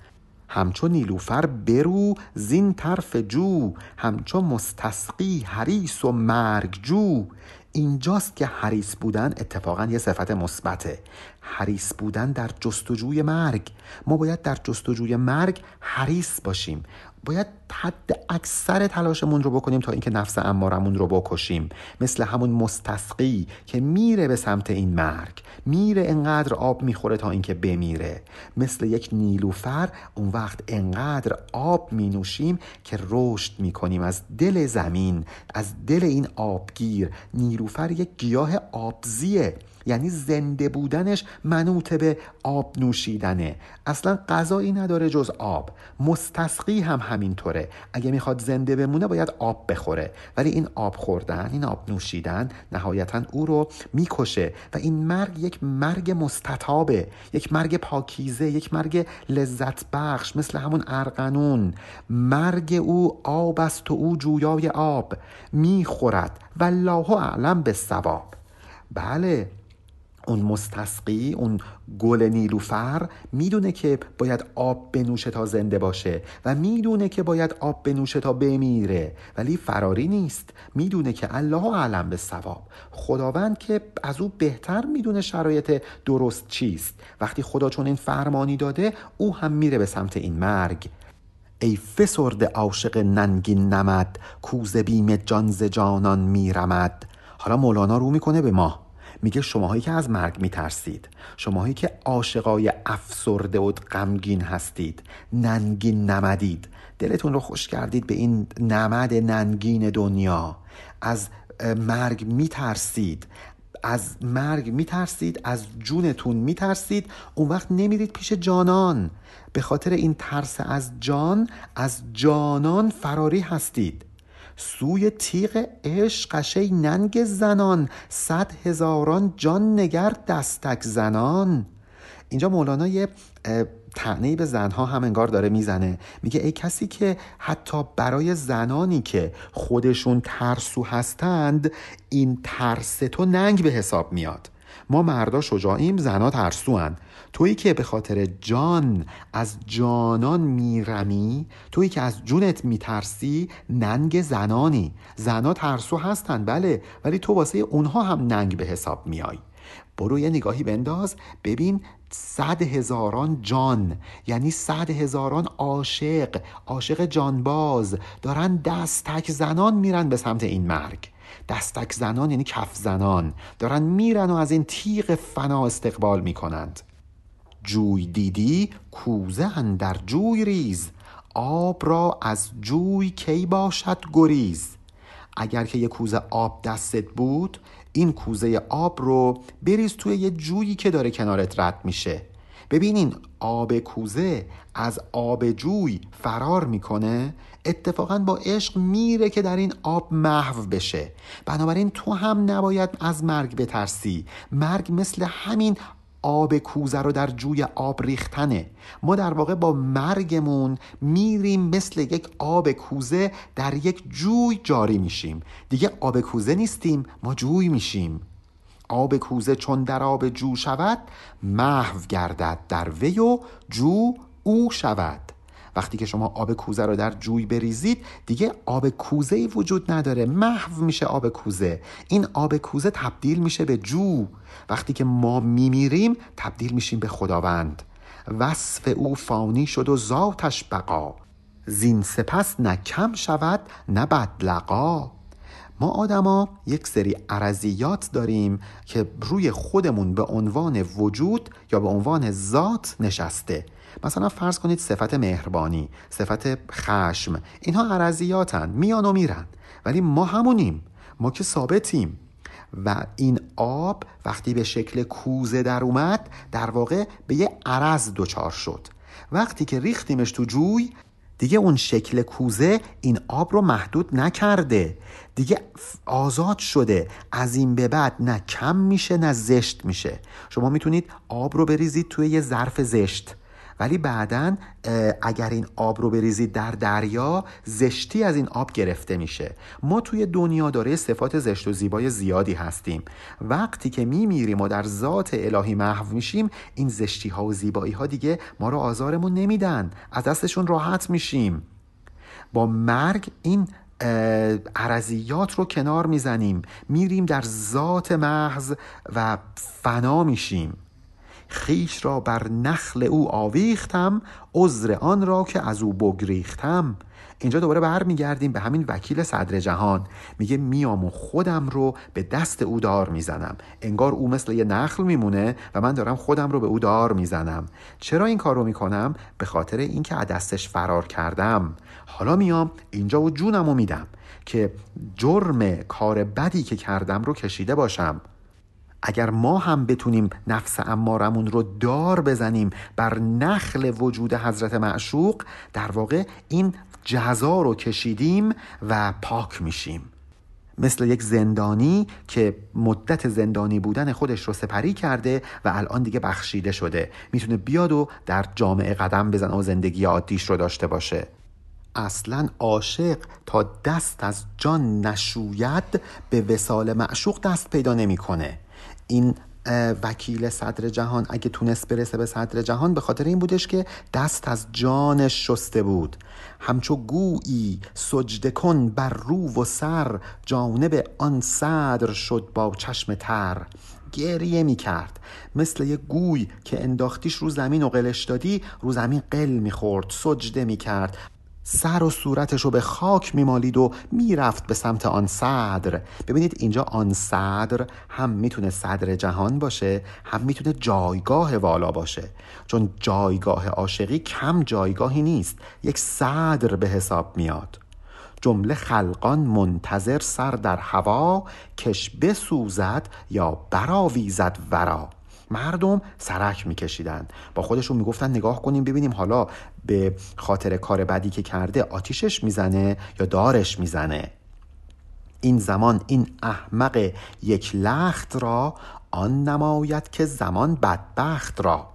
همچون نیلوفر برو زین طرف جو همچون مستسقی حریس و مرگ جو. اینجاست که حریس بودن اتفاقا یه صفت مثبته. حریس بودن در جستجوی مرگ. ما باید در جستجوی مرگ حریس باشیم. باید حد اکثر تلاشمون رو بکنیم تا اینکه نفس امارمون رو بکشیم. مثل همون مستسقی که میره به سمت این مرگ. میره انقدر آب می‌خوره تا اینکه بمیره. مثل یک نیلوفر اون وقت انقدر آب مینوشیم که رشد می‌کنیم. از دل زمین از دل این آبگیر. نیلوفر یک گیاه آبزیه. یعنی زنده بودنش منوط به آب نوشیدنه. اصلا غذایی نداره جز آب. مستسقی هم همینطوره. اگه می‌خواد زنده بمونه باید آب بخوره. ولی این آب خوردن این آب نوشیدن نهایتا او رو می‌کشه و این مرگ یک مرگ مستطابه. یک مرگ پاکیزه یک مرگ لذت بخش مثل همون ارقنون مرگ او آب است و او جویای آب می‌خورد. و الله اعلم به ثواب. بله. اون مستسقی اون گل نیلوفر می‌دونه که باید آب بنوشه تا زنده باشه و می‌دونه که باید آب بنوشه تا بمیره. ولی فراری نیست. می‌دونه که الله اعلم به ثواب. خداوند که از او بهتر می‌دونه شرایط درست چیست. وقتی خدا چون این فرمانی داده او هم میره به سمت این مرگ. ای فسرده عاشق ننگین نمد کوز بیم جان ز جانان میرمد. حالا مولانا رو می‌کنه به ما. میگه شماهایی که از مرگ میترسید شماهایی که عاشقای افسرده و غمگین هستید ننگین نمدید. دلتون رو خوش کردید به این نمد ننگین دنیا. از مرگ میترسید از مرگ میترسید از جونتون میترسید. اون وقت نمیرید پیش جانان. به خاطر این ترس از جان از جانان فراری هستید. سوی تیغ عشق ننگ زنان صد هزاران جان نگر دستک زنان. اینجا مولانا یه تعنی به زنها هم انگار داره می‌زنه. میگه ای کسی که حتی برای زنانی که خودشون ترسو هستند این ترس تو ننگ به حساب میاد. ما مردا شجاعیم زنا ترسو هن. تویی که به خاطر جان از جانان میرمی تویی که از جونت میترسی ننگ زنانی. زنا ترسو هستن بله ولی تو واسه اونها هم ننگ به حساب میای برو یه نگاهی بنداز. ببین صد هزاران جان یعنی صد هزاران عاشق عاشق جانباز دارن دستک زنان میرن به سمت این مرگ. دستک زنان یعنی کف زنان. دارن میرن و از این تیغ فنا استقبال می‌کنند. جوی دیدی کوزه در جوی ریز آب را از جوی کی باشد گریز. اگر که یه کوزه آب دستت بود این کوزه آب رو بریز توی یه جویی که داره کنارت رد میشه. ببینین آب کوزه از آب جوی فرار می‌کنه اتفاقا با عشق میره که در این آب محو بشه. بنابراین تو هم نباید از مرگ بترسی. مرگ مثل همین آب کوزه رو در جوی آب ریختنه. ما در واقع با مرگمون میریم مثل یک آب کوزه در یک جوی جاری میشیم. دیگه آب کوزه نیستیم ما جوی میشیم. آب کوزه چون در آب جو شود محو گردد در وی و جو او شود. وقتی که شما آب کوزه رو در جوی بریزید دیگه آب کوزه ای وجود نداره. محو میشه آب کوزه. این آب کوزه تبدیل میشه به جو. وقتی که ما میمیریم تبدیل میشیم به خداوند. وصف او فانی شد و ذاتش بقا. زین سپس نه کم شود نه بدلقا. ما آدما یک سری عرضیات داریم که روی خودمون به عنوان وجود یا به عنوان ذات نشسته. مثلا فرض کنید صفت مهربانی صفت خشم اینها عرضیاتن میان و میرن. ولی ما همونیم. ما که ثابتیم. و این آب وقتی به شکل کوزه در اومد در واقع به یه عرض دچار شد. وقتی که ریختیمش تو جوی دیگه اون شکل کوزه این آب رو محدود نکرده. دیگه آزاد شده. از این به بعد نه کم میشه نه زشت میشه. شما می‌تونید آب رو بریزید توی یه ظرف زشت. ولی بعدا اگر این آب رو بریزید در دریا زشتی از این آب گرفته میشه. ما توی دنیا داره صفات زشت و زیبای زیادی هستیم. وقتی که میمیریم و در ذات الهی محو میشیم این زشتی ها و زیبایی ها دیگه ما رو آزارمون نمیدن. از دستشون راحت میشیم. با مرگ این عرضیات رو کنار می‌زنیم. میریم در ذات محض و فنا میشیم. خیش را بر نخل او آویختم عذر آن را که از او بگریختم. اینجا دوباره برمیگردیم به همین وکیل صدر جهان. میگه میام و خودم رو به دست او دار می‌زنم. انگار او مثل یه نخل میمونه و من دارم خودم رو به او دار می‌زنم. چرا این کار رو می‌کنم؟ به خاطر اینکه از دستش فرار کردم. حالا میام اینجا و جونم رو میدم که جرم کار بدی که کردم رو کشیده باشم. اگر ما هم بتونیم نفس امارمون رو دار بزنیم بر نخل وجود حضرت معشوق در واقع این جزا رو کشیدیم و پاک میشیم. مثل یک زندانی که مدت زندانی بودن خودش رو سپری کرده و الان دیگه بخشیده شده. می‌تونه بیاد و در جامعه قدم بزنه و زندگی عادیش رو داشته باشه. اصلا عاشق تا دست از جان نشوید به وسال معشوق دست پیدا نمی‌کنه. این وکیل صدر جهان اگه تونست برسه به صدر جهان به خاطر این بودش که دست از جانش شسته بود. همچو گویی سجده کن بر رو و سر جانب آن صدر شد با چشم تر. گریه می کرد مثل یه گوی که انداختیش رو زمین و قلش دادی رو زمین قل می خورد سجده می کرد سر و صورتش رو به خاک میمالید و می‌رفت به سمت آن صدر. ببینید اینجا آن صدر هم می‌تونه صدر جهان باشه هم می‌تونه جایگاه والا باشه. چون جایگاه عاشقی کم جایگاهی نیست یک صدر به حساب میاد. جمله خلقان منتظر سر در هوا کش بسوزد یا براویزد ورا. مردم سرک میکشیدن. با خودشون می‌گفتن نگاه کنیم ببینیم حالا به خاطر کار بدی که کرده آتیشش می‌زنه یا دارش می‌زنه. این زمان این احمق یک لخت را آن نماید که زمان بدبخت را.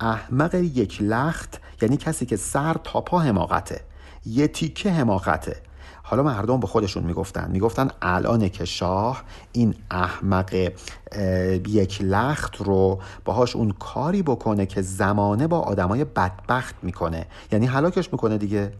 احمق یک لخت یعنی کسی که سر تا پا حماقته یه تیکه حماقته. حالا مردم به خودشون می‌گفتن. می‌گفتن الانه که شاه این احمق یک لخت رو باهاش اون کاری بکنه که زمانه با آدمای بدبخت می‌کنه. یعنی هلاکش می‌کنه دیگه.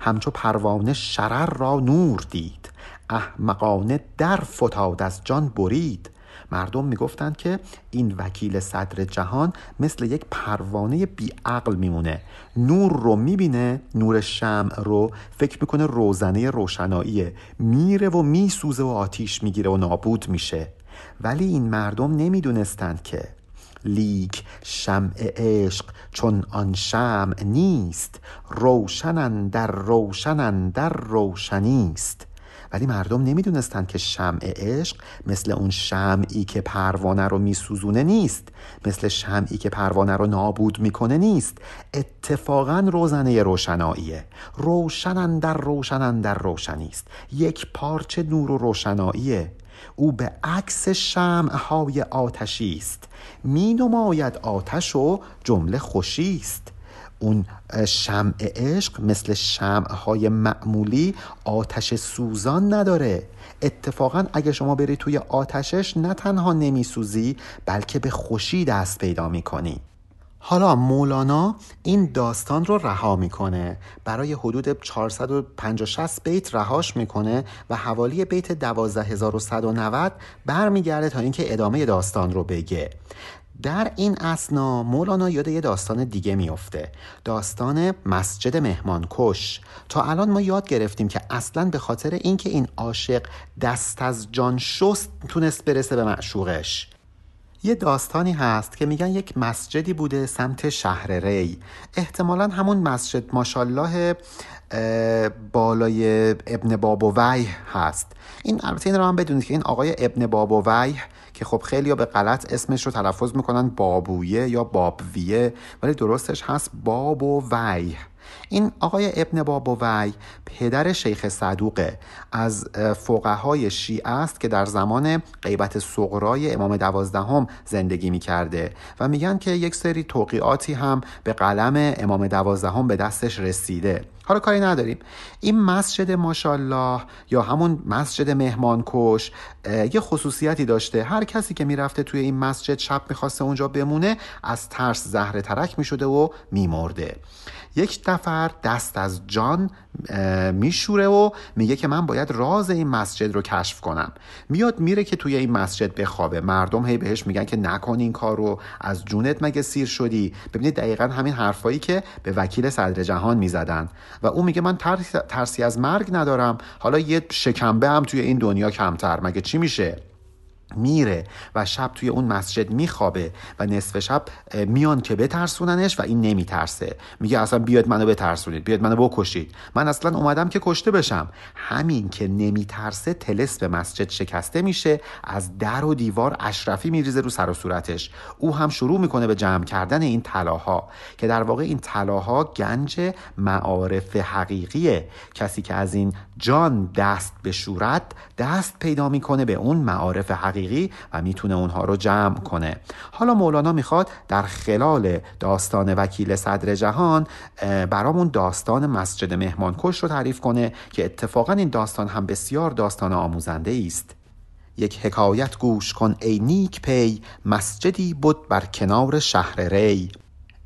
همچو پروانه شرر را نور دید. احمقانه در فتاد از جان برید. مردم می‌گفتند که این وکیل صدر جهان مثل یک پروانه بیعقل میمونه. نور رو می‌بینه نور شمع رو فکر می‌کنه روزنه روشناییه. میره و میسوزه و آتیش می‌گیره و نابود میشه. ولی این مردم نمی‌دونستند که لیک شمع عشق چون آن شمع نیست روشنن در روشنن در روشنیست ولی مردم نمی‌دونستند که شمع عشق مثل اون شمعی که پروانه رو میسوزونه نیست مثل شمعی که پروانه رو نابود می‌کنه نیست. اتفاقا روزنه روشناییه. روشنن در روشنن در روشنیست یک پارچه نور و روشناییه. او به عکس شمع های آتشی است. می نماید آتش و جمله خوشی است. اون شمع عشق مثل شمع های معمولی آتش سوزان نداره. اتفاقا اگه شما بری توی آتشش نه تنها نمیسوزی بلکه به خوشی دست پیدا می‌کنی. حالا مولانا این داستان رو رها می‌کنه. برای حدود 450 بیت رهاش می‌کنه و حوالی بیت 12190 برمیگرده تا اینکه ادامه داستان رو بگه. در این اسنا مولانا یاد یه داستان دیگه میفته داستان مسجد مهمانکش. تا الان ما یاد گرفتیم که اصلا به خاطر اینکه این عاشق دست از جان شست تونست برسه به معشوقش. یه داستانی هست که میگن یک مسجدی بوده سمت شهر ری. احتمالا همون مسجد ماشالله بالای ابن باب و ویه هست. این البته این رو هم بدونید که این آقای ابن باب و ویه که خب خیلی به غلط اسمش رو تلفظ می‌کنن بابویه یا بابویه ولی درستش هست باب و وی. این آقای ابن بابوی پدر شیخ صدوقه از فقهای شیعه است که در زمان غیبت صغرای امام دوازدهم زندگی می‌کرده و میگن که یک سری توقیاتی هم به قلم امام دوازدهم به دستش رسیده. حالا کاری نداریم. این مسجد ماشالله یا همون مسجد مهمانکش یه خصوصیتی داشته. هر کسی که می‌رفته توی این مسجد شب می‌خواسته اونجا بمونه از ترس زهره ترک می‌شده و میمرده. یک نفر دست از جان میشوره و میگه که من باید راز این مسجد رو کشف کنم. میاد میره که توی این مسجد بخوابه. مردم هی بهش میگن که نکن این کار رو از جونت مگه سیر شدی؟ ببینید دقیقا همین حرفایی که به وکیل صدر جهان می‌زدن. و او میگه من ترسی از مرگ ندارم. حالا یه شکمبه هم توی این دنیا کمتر. مگه چی میشه؟ میره و شب توی اون مسجد میخوابه و نصف شب میان که بترسوننش و این نمیترسه. میگه اصلا بیاد منو بترسونید بیاد منو بکشید. من اصلا اومدم که کشته بشم. همین که نمیترسه تلس به مسجد شکسته میشه از در و دیوار اشرفی میریزه رو سر و صورتش. او هم شروع می‌کنه به جمع کردن این طلاها که در واقع این طلاها گنج معارف حقیقیه. کسی که از این جان دست به شورت دست پیدا می‌کنه به اون معارف حقیقی. و می‌تونه اونها رو جمع کنه. حالا مولانا می‌خواد در خلال داستان وکیل صدر جهان برامون داستان مسجد مهمانکش رو تعریف کنه که اتفاقا این داستان هم بسیار داستان آموزنده است. یک حکایت گوش کن ای نیک پی مسجدی بود بر کنار شهر ری.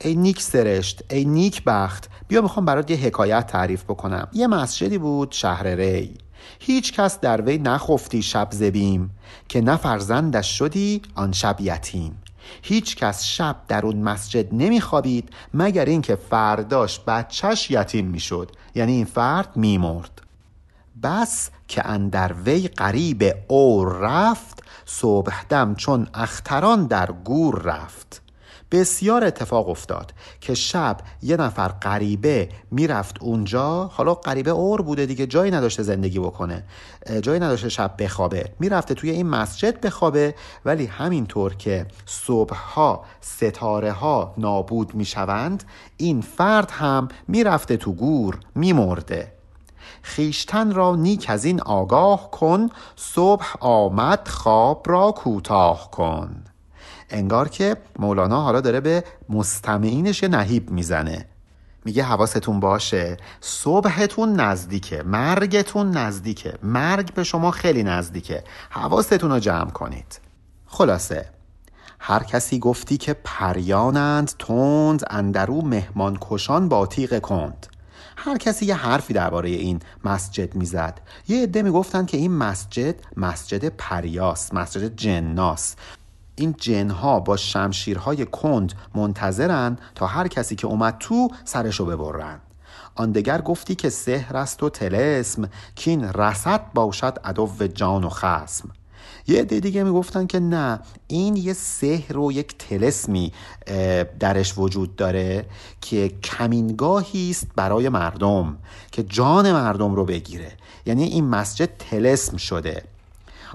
ای نیک سرشت ای نیک بخت بیا می‌خوام برات یه حکایت تعریف بکنم. یه مسجدی بود شهر ری. هیچ کس در وی نخفتی شب زبیم که نه فرزندش شدی آن شب یتیم. هیچ کس شب در اون مسجد نمیخوابید مگر اینکه فرداش بچهش یتیم می‌شد یعنی این فرد میمرد. بس که اندر وی قریب اور رفت صبح چون اختران در گور رفت. بسیار اتفاق افتاد که شب یه نفر غریبه می‌رفت اونجا. حالا غریبه اور بوده دیگه جایی نداشته زندگی بکنه. جایی نداشته شب بخوابه. می‌رفته توی این مسجد بخوابه ولی همینطور که صبحها ستاره ها نابود می‌شوند این فرد هم می‌رفته تو گور میمرده. خیشتن را نیک از این آگاه کن صبح آمد خواب را کوتاه کن. انگار که مولانا حالا داره به مستمعینش نهیب می‌زنه. میگه حواستون باشه صبحتون نزدیکه مرگتون نزدیکه مرگ به شما خیلی نزدیکه. حواستون رو جمع کنید. خلاصه هر کسی گفتی که پریانند تند اندرو مهمان کشان با تیغ کند. هر کسی یه حرفی درباره این مسجد می‌زد. یه عده می‌گفتن که این مسجد مسجد پریاس مسجد جناس. این جنها با شمشیرهای کند منتظرن تا هر کسی که اومد تو سرشو ببرن. آن دگر گفتی که سحر است و تلسم کین رسد باشد عدو جان و خسم یه عده دیگه می‌گفتن که نه این یه سحر و یک تلسمی درش وجود داره که کمینگاهی است برای مردم که جان مردم رو بگیره. یعنی این مسجد تلسم شده.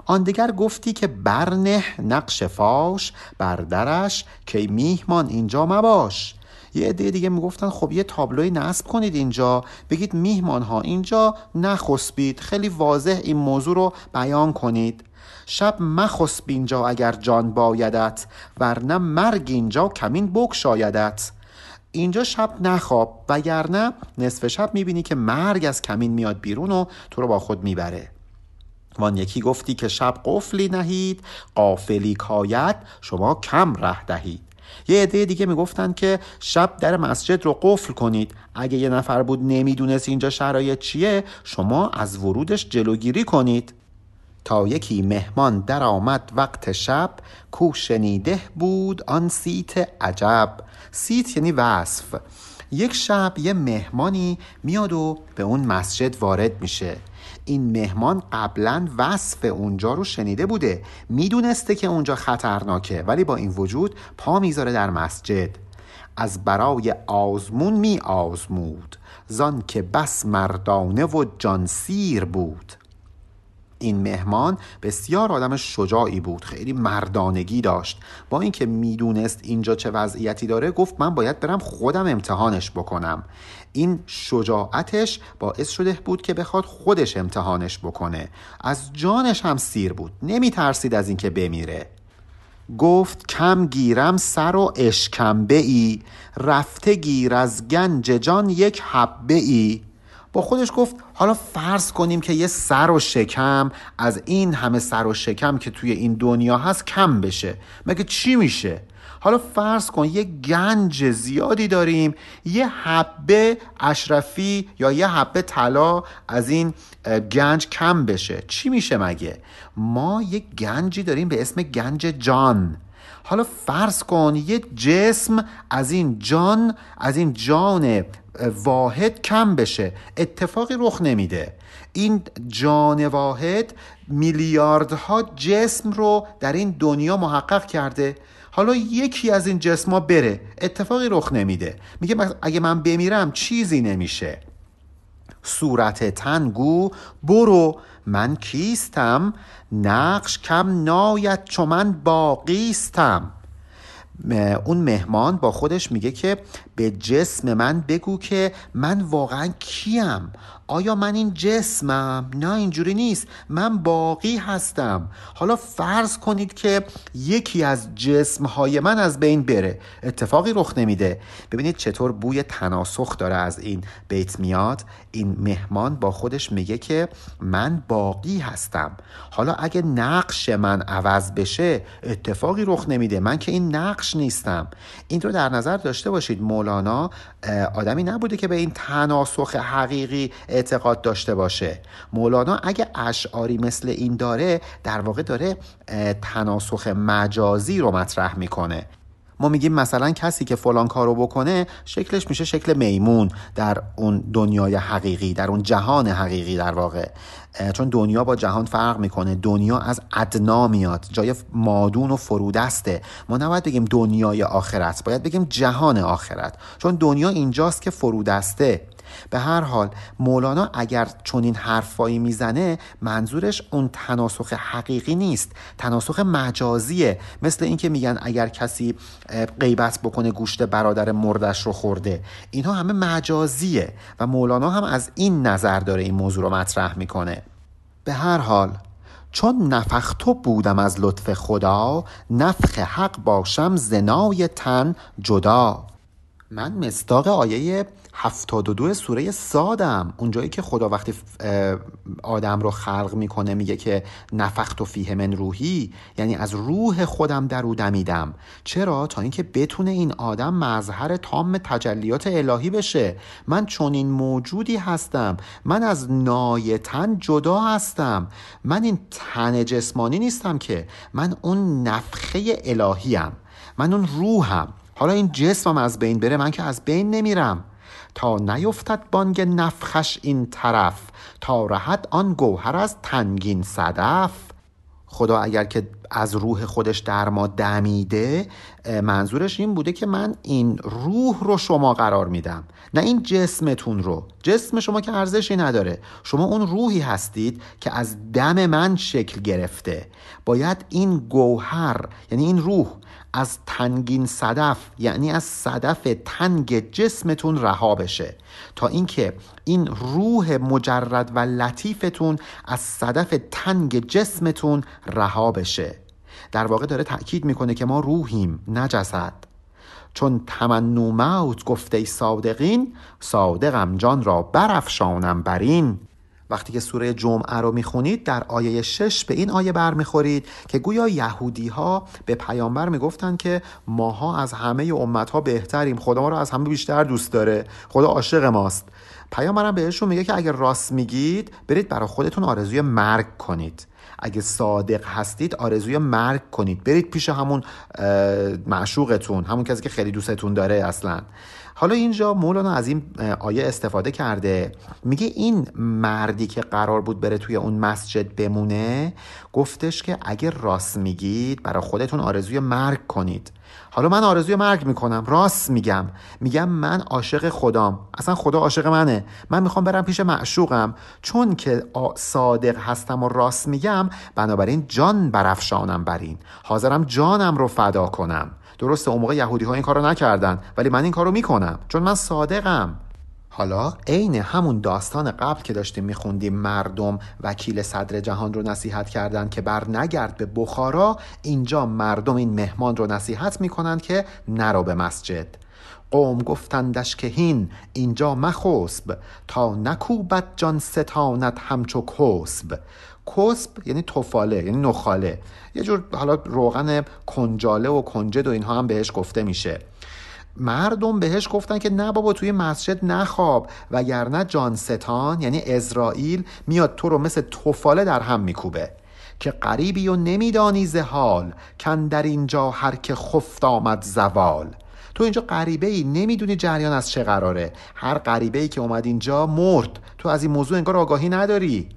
آن دیگر گفتی که برنه نقش فاش بر درش که میهمان اینجا مباش. یه عده دیگه می‌گفتن خب یه تابلوی نصب کنید اینجا. بگید میهمان ها اینجا نخسبید. خیلی واضح این موضوع رو بیان کنید. شب مخسب اینجا اگر جان بایدت ورنه مرگ اینجا کمین بکشایدت اینجا شب نخواب وگرنه نصف شب می‌بینی که مرگ از کمین میاد بیرون و تو رو با خود می‌بره. وان یکی گفتی که شب قفلی نهید قافلی کاید شما کم ره دهید. یه عده دیگه می‌گفتن که شب در مسجد رو قفل کنید. اگه یه نفر بود نمی‌دونست اینجا شرایط چیه شما از ورودش جلوگیری کنید. تا یکی مهمان در آمد وقت شب کو شنیده بود آن صیت عجب. صیت یعنی وصف. یک شب یه مهمانی میاد و به اون مسجد وارد میشه. این مهمان قبلا وصف اونجا رو شنیده بوده. می‌دونسته که اونجا خطرناکه ولی با این وجود پا می‌ذاره در مسجد. از برای آزمون می آزمود. زان که بس مردانه و جان‌سیر بود. این مهمان بسیار آدم شجاعی بود خیلی مردانگی داشت. با اینکه می‌دونست اینجا چه وضعیتی داره گفت من باید برم خودم امتحانش بکنم. این شجاعتش باعث شده بود که بخواد خودش امتحانش بکنه. از جانش هم سیر بود. نمی ترسید از اینکه بمیره. گفت کم گیرم سر و اشکمبه ای رفته گیر از گنج جان یک حبه ای با خودش گفت حالا فرض کنیم که یه سر و شکم از این همه سر و شکم که توی این دنیا هست کم بشه. مگه چی میشه؟ حالا فرض کن یه گنج زیادی داریم یه حبه اشرفی یا یه حبه طلا از این گنج کم بشه. چی میشه مگه؟ ما یه گنجی داریم به اسم گنج جان. حالا فرض کن یه جسم از این جان از این جان واحد کم بشه. اتفاقی رخ نمیده. این جان واحد میلیاردها جسم رو در این دنیا محقق کرده. حالا یکی از این جسما بره. اتفاقی رخ نمیده. میگه اگه من بمیرم چیزی نمیشه. صورت تنگو برو. من کیستم؟ نقش کم ناید چون من باقیستم. اون مهمان با خودش میگه که به جسم من بگو که من واقعا کیم. آیا من این جسمم؟ نه اینجوری نیست. من باقی هستم. حالا فرض کنید که یکی از جسمهای من از بین بره. اتفاقی رخ نمیده. ببینید چطور بوی تناسخ داره از این بیت میاد. این مهمان با خودش میگه که من باقی هستم. حالا اگه نقش من عوض بشه اتفاقی رخ نمیده. من که این نقش نیستم. این رو در نظر داشته باشید مولانا. آدمی نبوده که به این تناسخ حقیقی اعتقاد داشته باشه. مولانا اگه اشعاری مثل این داره در واقع داره تناسخ مجازی رو مطرح می‌کنه. ما میگیم مثلا کسی که فلان کارو بکنه شکلش میشه شکل میمون در اون دنیای حقیقی در اون جهان حقیقی در واقع. چون دنیا با جهان فرق می‌کنه. دنیا از ادنا میاد جای مادون و فرودسته. ما نباید بگیم دنیای آخرت باید بگیم جهان آخرت. چون دنیا اینجاست که فرودسته. به هر حال مولانا اگر چنین حرفایی می‌زنه منظورش اون تناسخ حقیقی نیست. تناسخ مجازیه. مثل اینکه میگن اگر کسی غیبت بکنه گوشت برادر مردش رو خورده. اینها همه مجازیه و مولانا هم از این نظر داره این موضوع رو مطرح می‌کنه. به هر حال چون نفختو بودم از لطف خدا نفخ حق باشم زنای تن جدا. من مستاق آیه 72 سوره سادم اونجایی که خدا وقتی آدم رو خلق می‌کنه میگه که نفخت و فیه من روحی یعنی از روح خودم در او دمیدم. چرا؟ تا اینکه بتونه این آدم مظهر تام تجلیات الهی بشه. من چون این موجودی هستم. من از نایتن جدا هستم. من این تن جسمانی نیستم که من اون نفخه الهیم. من اون روحم. حالا این جسمم از بین بره من که از بین نمیرم. تا نیفتد بانگ نفخش این طرف تا رهد آن گوهر از تنگین صدف. خدا اگر که از روح خودش در ما دمیده منظورش این بوده که من این روح رو شما قرار میدم. نه این جسمتون رو. جسم شما که ارزشی نداره. شما اون روحی هستید که از دم من شکل گرفته. باید این گوهر یعنی این روح از تنگین صدف یعنی از صدف تنگ جسمتون رها بشه. تا اینکه این روح مجرد و لطیفتون از صدف تنگ جسمتون رها بشه. در واقع داره تأکید می‌کنه که ما روحیم نه جسد چون تمنو موت گفته صادقین صادقم جان را برافشانم برین وقتی که سوره جمعه رو می‌خونید در آیه 6 به این آیه برمیخورید که گویا یهودی ها به پیامبر می‌گفتن که ماها از همه امت ها بهتریم خدا ما رو از همه بیشتر دوست داره خدا عاشق ماست. پیامبرم بهشون میگه که اگر راست میگید برید برای خودتون آرزوی مرگ کنید. اگه صادق هستید آرزوی مرگ کنید. برید پیش همون معشوقتون همون کسی که خیلی دوستتون داره اصلا. حالا اینجا مولانا از این آیه استفاده کرده. میگه این مردی که قرار بود بره توی اون مسجد بمونه گفتش که اگه راست میگید برای خودتون آرزوی مرگ کنید. حالا من آرزوی مرگ می‌کنم راست میگم. میگم من عاشق خدام. اصلا خدا عاشق منه. من می‌خوام برم پیش معشوقم. چون که صادق هستم و راست میگم بنابراین جان برافشانم بر این. حاضرم جانم رو فدا کنم. درسته اون موقع یهودی ها این کارو نکردن ولی من این کارو می‌کنم چون من صادقم. حالا عین همون داستان قبل که داشتیم میخوندیم مردم وکیل صدر جهان رو نصیحت کردند که بر نگرد به بخارا اینجا مردم این مهمان رو نصیحت می‌کنند که نرو به مسجد. قوم گفتندش که هین اینجا مخسب تا نکوبت جان ستانت همچو کسب. کسب یعنی توفاله یعنی نخاله. یه جور حالا روغن کنجاله و کنجد و اینها هم بهش گفته میشه. مردم بهش گفتن که نه بابا توی مسجد نخواب وگرنه جانستان یعنی اسرائیل میاد تو رو مثل توفاله در هم میکوبه. که قریبی و نمیدانی حال کن در اینجا هر که خفت آمد زوال. تو اینجا غریبه ای نمی‌دونی جریان از چه قراره. هر غریبه ای که اومد اینجا مرد. تو از این موضوع انگار آگاهی نداری.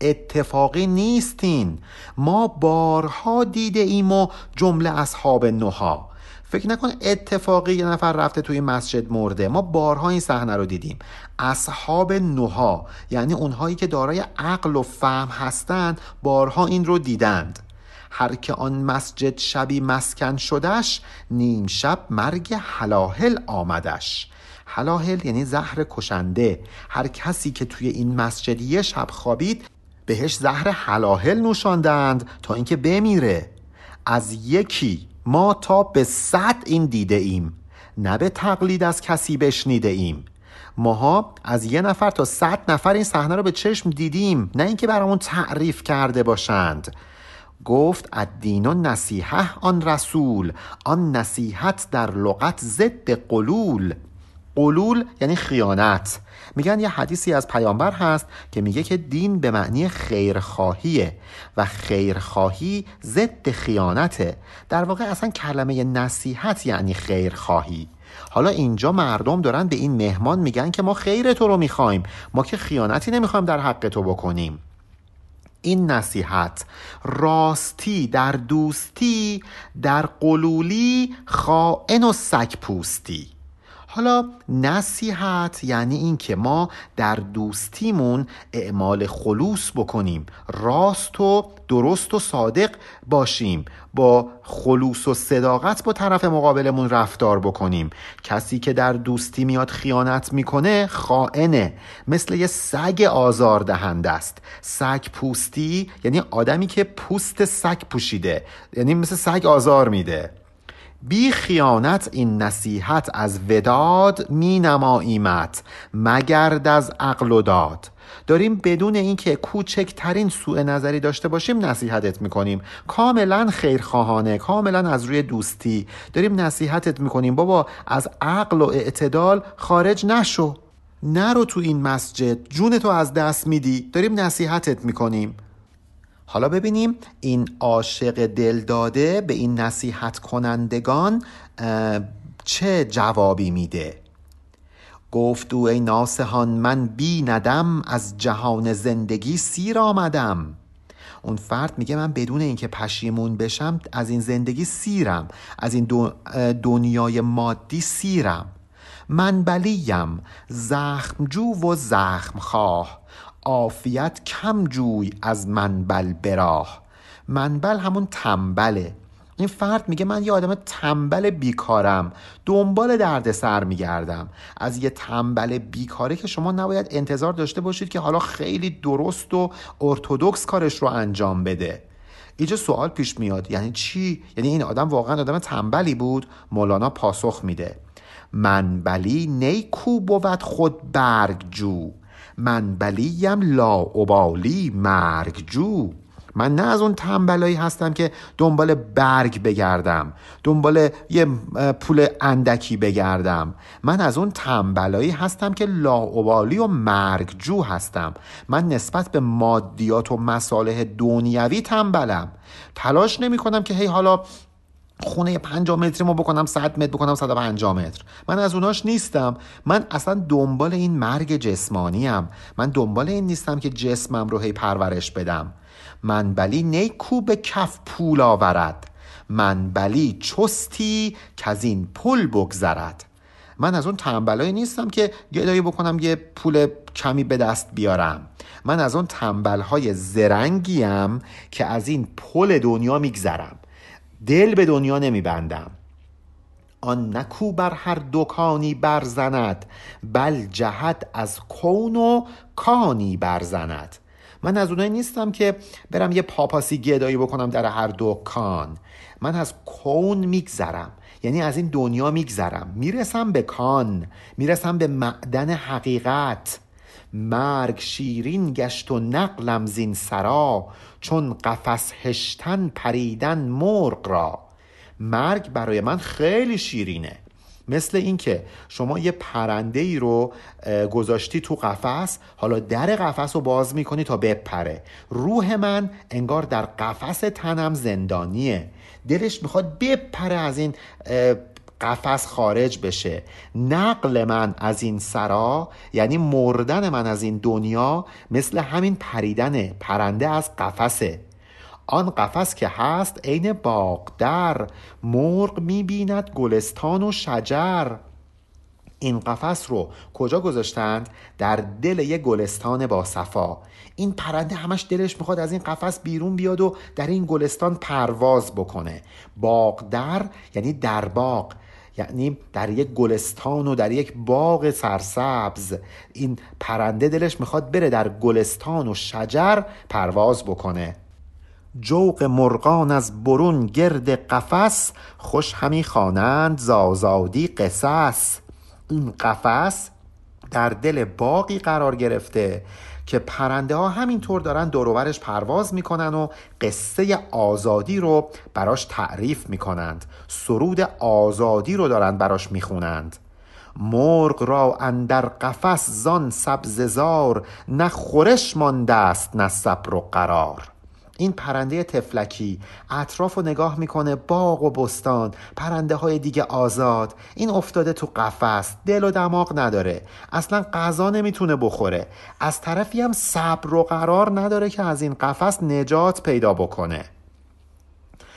اتفاقی نیستین. ما بارها دیده ایم و جمله اصحاب نوها فکر نکن اتفاقی یه نفر رفته توی مسجد مرده. ما بارها این صحنه رو دیدیم. اصحاب نوها یعنی اونهایی که دارای عقل و فهم هستند بارها این رو دیدند. هر که آن مسجد شبی مسکن شدش نیم شب مرگ حلاهل آمدش حلاهل یعنی زهر کشنده. هر کسی که توی این مسجد یه شب خوابید بهش زهر حلاهل نوشاندند تا اینکه بمیره. از یکی ما تا به صد این دیده ایم. نه به تقلید از کسی بشنیده ایم. ماها از یه نفر تا صد نفر این صحنه رو به چشم دیدیم نه اینکه برامون تعریف کرده باشند. گفت الدین و نصیحه آن رسول آن نصیحت در لغت ضد قلول. قلول یعنی خیانت. میگن یه حدیثی از پیامبر هست که میگه که دین به معنی خیرخواهیه و خیرخواهی ضد خیانته. در واقع اصلا کلمه نصیحت یعنی خیرخواهی. حالا اینجا مردم دارن به این مهمان میگن که ما خیر تو رو می‌خوایم. ما که خیانتی نمی‌خوایم در حق تو بکنیم. این نصیحت راستی در دوستی در قلولی خائن و سگ پوستی. حالا نصیحت یعنی این که ما در دوستیمون اعمال خلوص بکنیم راست و درست و صادق باشیم با خلوص و صداقت با طرف مقابلمون رفتار بکنیم. کسی که در دوستی میاد خیانت می‌کنه خائنه. مثل یه سگ آزار دهنده است. سگ پوستی یعنی آدمی که پوست سگ پوشیده یعنی مثل سگ آزار میده. بی خیانت این نصیحت از وداد می نماییمت مگرد از عقل و داد. داریم بدون اینکه کوچکترین سوء نظری داشته باشیم نصیحتت می‌کنیم. کاملا خیرخواهانه کاملا از روی دوستی. داریم نصیحتت می‌کنیم. بابا از عقل و اعتدال خارج نشو. نرو تو این مسجد. جون تو از دست میدی. داریم نصیحتت می‌کنیم. حالا ببینیم این عاشق دل داده به این نصیحت کنندگان چه جوابی میده؟ گفت او ای ناسهان من بی ندم از جهان زندگی سیر آمدم. اون فرد میگه من بدون اینکه پشیمون بشم از این زندگی سیرم از این دنیای مادی سیرم. من بلیم زخمجو و زخم خواه عافیت کم جوی از منبل براه منبل همون تنبله. این فرد میگه من یه آدم تنبل بیکارم. دنبال درد سر میگردم. از یه تنبل بیکاره که شما نباید انتظار داشته باشید که حالا خیلی درست و ارتودکس کارش رو انجام بده. اینجا سوال پیش میاد؟ یعنی چی؟ یعنی این آدم واقعا آدم تنبلی بود؟ مولانا پاسخ میده. منبلی نیکو بود خود برگ جو من بلیم لا ابالی مرگ جو من نه از اون تنبلایی هستم که دنبال برگ بگردم دنبال یه پول اندکی بگردم. من از اون تنبلایی هستم که لاعبالی و مرگجو هستم. من نسبت به مادیات و مصالح دنیوی تنبلم. تلاش نمی کنم که هی حالا خونه 5 متری ما بکنم 100 متر بکنم 150 متر. من از اوناش نیستم. من اصلا دنبال این مرگ جسمانی ام من دنبال این نیستم که جسمم رو هی پرورش بدم. من بلی نیکو به کف پول آورد. من بلی چستی که از این پل بگذرد. من از اون تنبلایی نیستم که گدایی بکنم یه پول کمی به دست بیارم. من از اون تنبلهای زرنگیم که از این پل دنیا میگذرم. دل به دنیا نمیبندم. آن نکو بر هر دکانی برزند بل جهت از کون و کانی برزند من از اونایی نیستم که برم یه پاپاسی گدایی بکنم در هر دکان من از کون میگذرم یعنی از این دنیا میگذرم. می‌رسم به کان می‌رسم به معدن حقیقت. مرگ شیرین گشت و نقلم زین سرا چون قفس هشتن پریدن مرغ را. مرگ برای من خیلی شیرینه. مثل اینکه شما یه پرنده ای رو گذاشتی تو قفس حالا در قفس رو باز می‌کنی تا بپره. روح من انگار در قفس تنم زندانیه. دلش می‌خواد بپره از این قفس خارج بشه. نقل من از این سرا یعنی مردن من از این دنیا مثل همین پریدن پرنده از قفسه. آن قفس که هست عین باغدر مرغ می‌بیند گلستان و شجر. این قفس رو کجا گذاشتند؟ در دل یه گلستان با صفا. این پرنده همش دلش می‌خواد از این قفس بیرون بیاد و در این گلستان پرواز بکنه. باغدر یعنی در باغ یعنی در یک گلستان و در یک باغ سرسبز. این پرنده دلش می‌خواد بره در گلستان و شجر پرواز بکنه. جوق مرغان از برون گرد قفس خوش همی خوانند زازادی قصص. این قفس در دل باقی قرار گرفته. که پرنده ها همینطور دارن دوروبرش پرواز می‌کنن و قصه آزادی رو براش تعریف می‌کنند. سرود آزادی رو دارن براش می‌خونند. مرغ را اندر قفس زان سبززار نه خورش مانده است نه صبر و قرار. این پرنده تفلکی اطراف رو نگاه می‌کنه باغ و بستان پرنده های دیگه آزاد. این افتاده تو قفس دل و دماغ نداره. اصلا غذا نمی‌تونه بخوره. از طرفی هم صبر و قرار نداره که از این قفس نجات پیدا بکنه.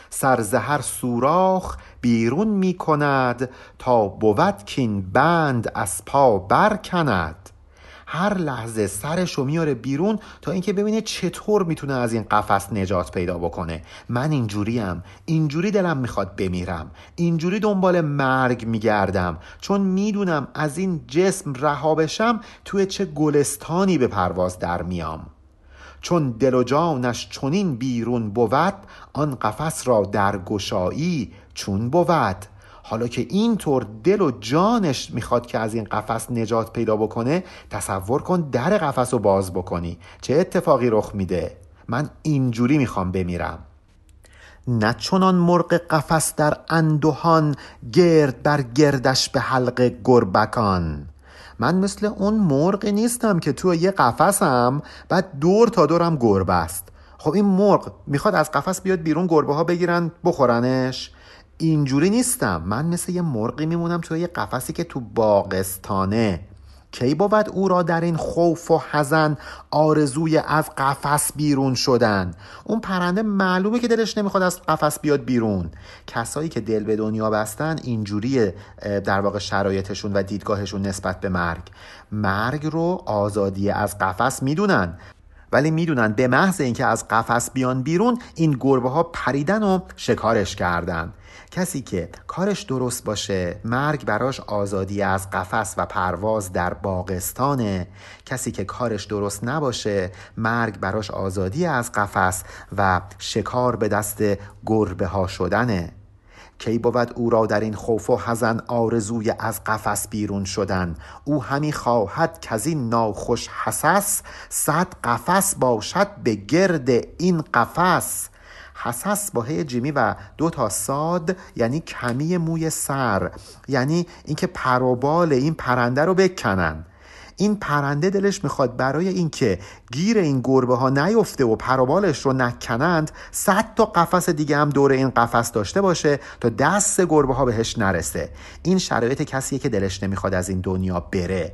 سرزهر سوراخ بیرون می‌کند تا بود کین بند از پا برکند. هر لحظه سرش رو میاره بیرون تا اینکه ببینه چطور می‌تونه از این قفس نجات پیدا بکنه. من اینجوریم. اینجوری دلم می‌خواد بمیرم. اینجوری دنبال مرگ میگردم. چون می‌دونم از این جسم رها بشم توی چه گلستانی به پرواز در میام. چون دل و جانش چنین بیرون بود آن قفس را در گشایی چون بود. حالا که اینطور دل و جانش می‌خواد که از این قفس نجات پیدا بکنه تصور کن در قفس رو باز بکنی. چه اتفاقی رخ میده؟ من اینجوری می‌خوام بمیرم. نه چونان مرغ قفس در اندوهان گرد بر گردش به حلق گربکان. من مثل اون مرغ نیستم که تو یه قفسم بعد دور تا دورم گربه است. خب این مرغ می‌خواد از قفس بیاد بیرون گربه ها بگیرن بخورنش؟ اینجوری نیستم. من مثل یه مرغی میمونم توی یه قفسی که تو باغستانه. کی بود او را در این خوف و حزن آرزوی از قفس بیرون شدن؟ اون پرنده معلومه که دلش نمی‌خواد از قفس بیاد بیرون. کسایی که دل به دنیا بستن اینجوری در واقع شرایطشون و دیدگاهشون نسبت به مرگ. مرگ رو آزادی از قفس می‌دونن. ولی می‌دونن به محض اینکه از قفس بیان بیرون این گربه ها پریدن و شکارش کردن. کسی که کارش درست باشه مرگ براش آزادی از قفس و پرواز در باغستانه. کسی که کارش درست نباشه مرگ براش آزادی از قفس و شکار به دست گربه ها شدنه. کی بود او را در این خوف و حزن آرزوی از قفس بیرون شدن؟ او همی خواهد که از این ناخوش حسس صد قفس باشد به گرد این قفس. حسس با هی جیمی و دو تا ساد یعنی کمی موی سر یعنی اینکه پروبال این پرنده رو بکنن. این پرنده دلش می‌خواد برای اینکه گیر این گربه ها نیفته و پروبالش رو نکنند صد تا قفس دیگه هم دور این قفس داشته باشه تا دست گربه ها بهش نرسه. این شرایط کسیه که دلش نمی‌خواد از این دنیا بره.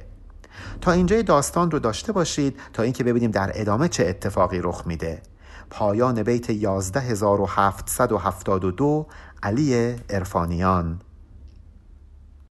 تا اینجای داستان رو داشته باشید تا اینکه ببینیم در ادامه چه اتفاقی رخ میده. پایان بیت 11772 علی ارفانیان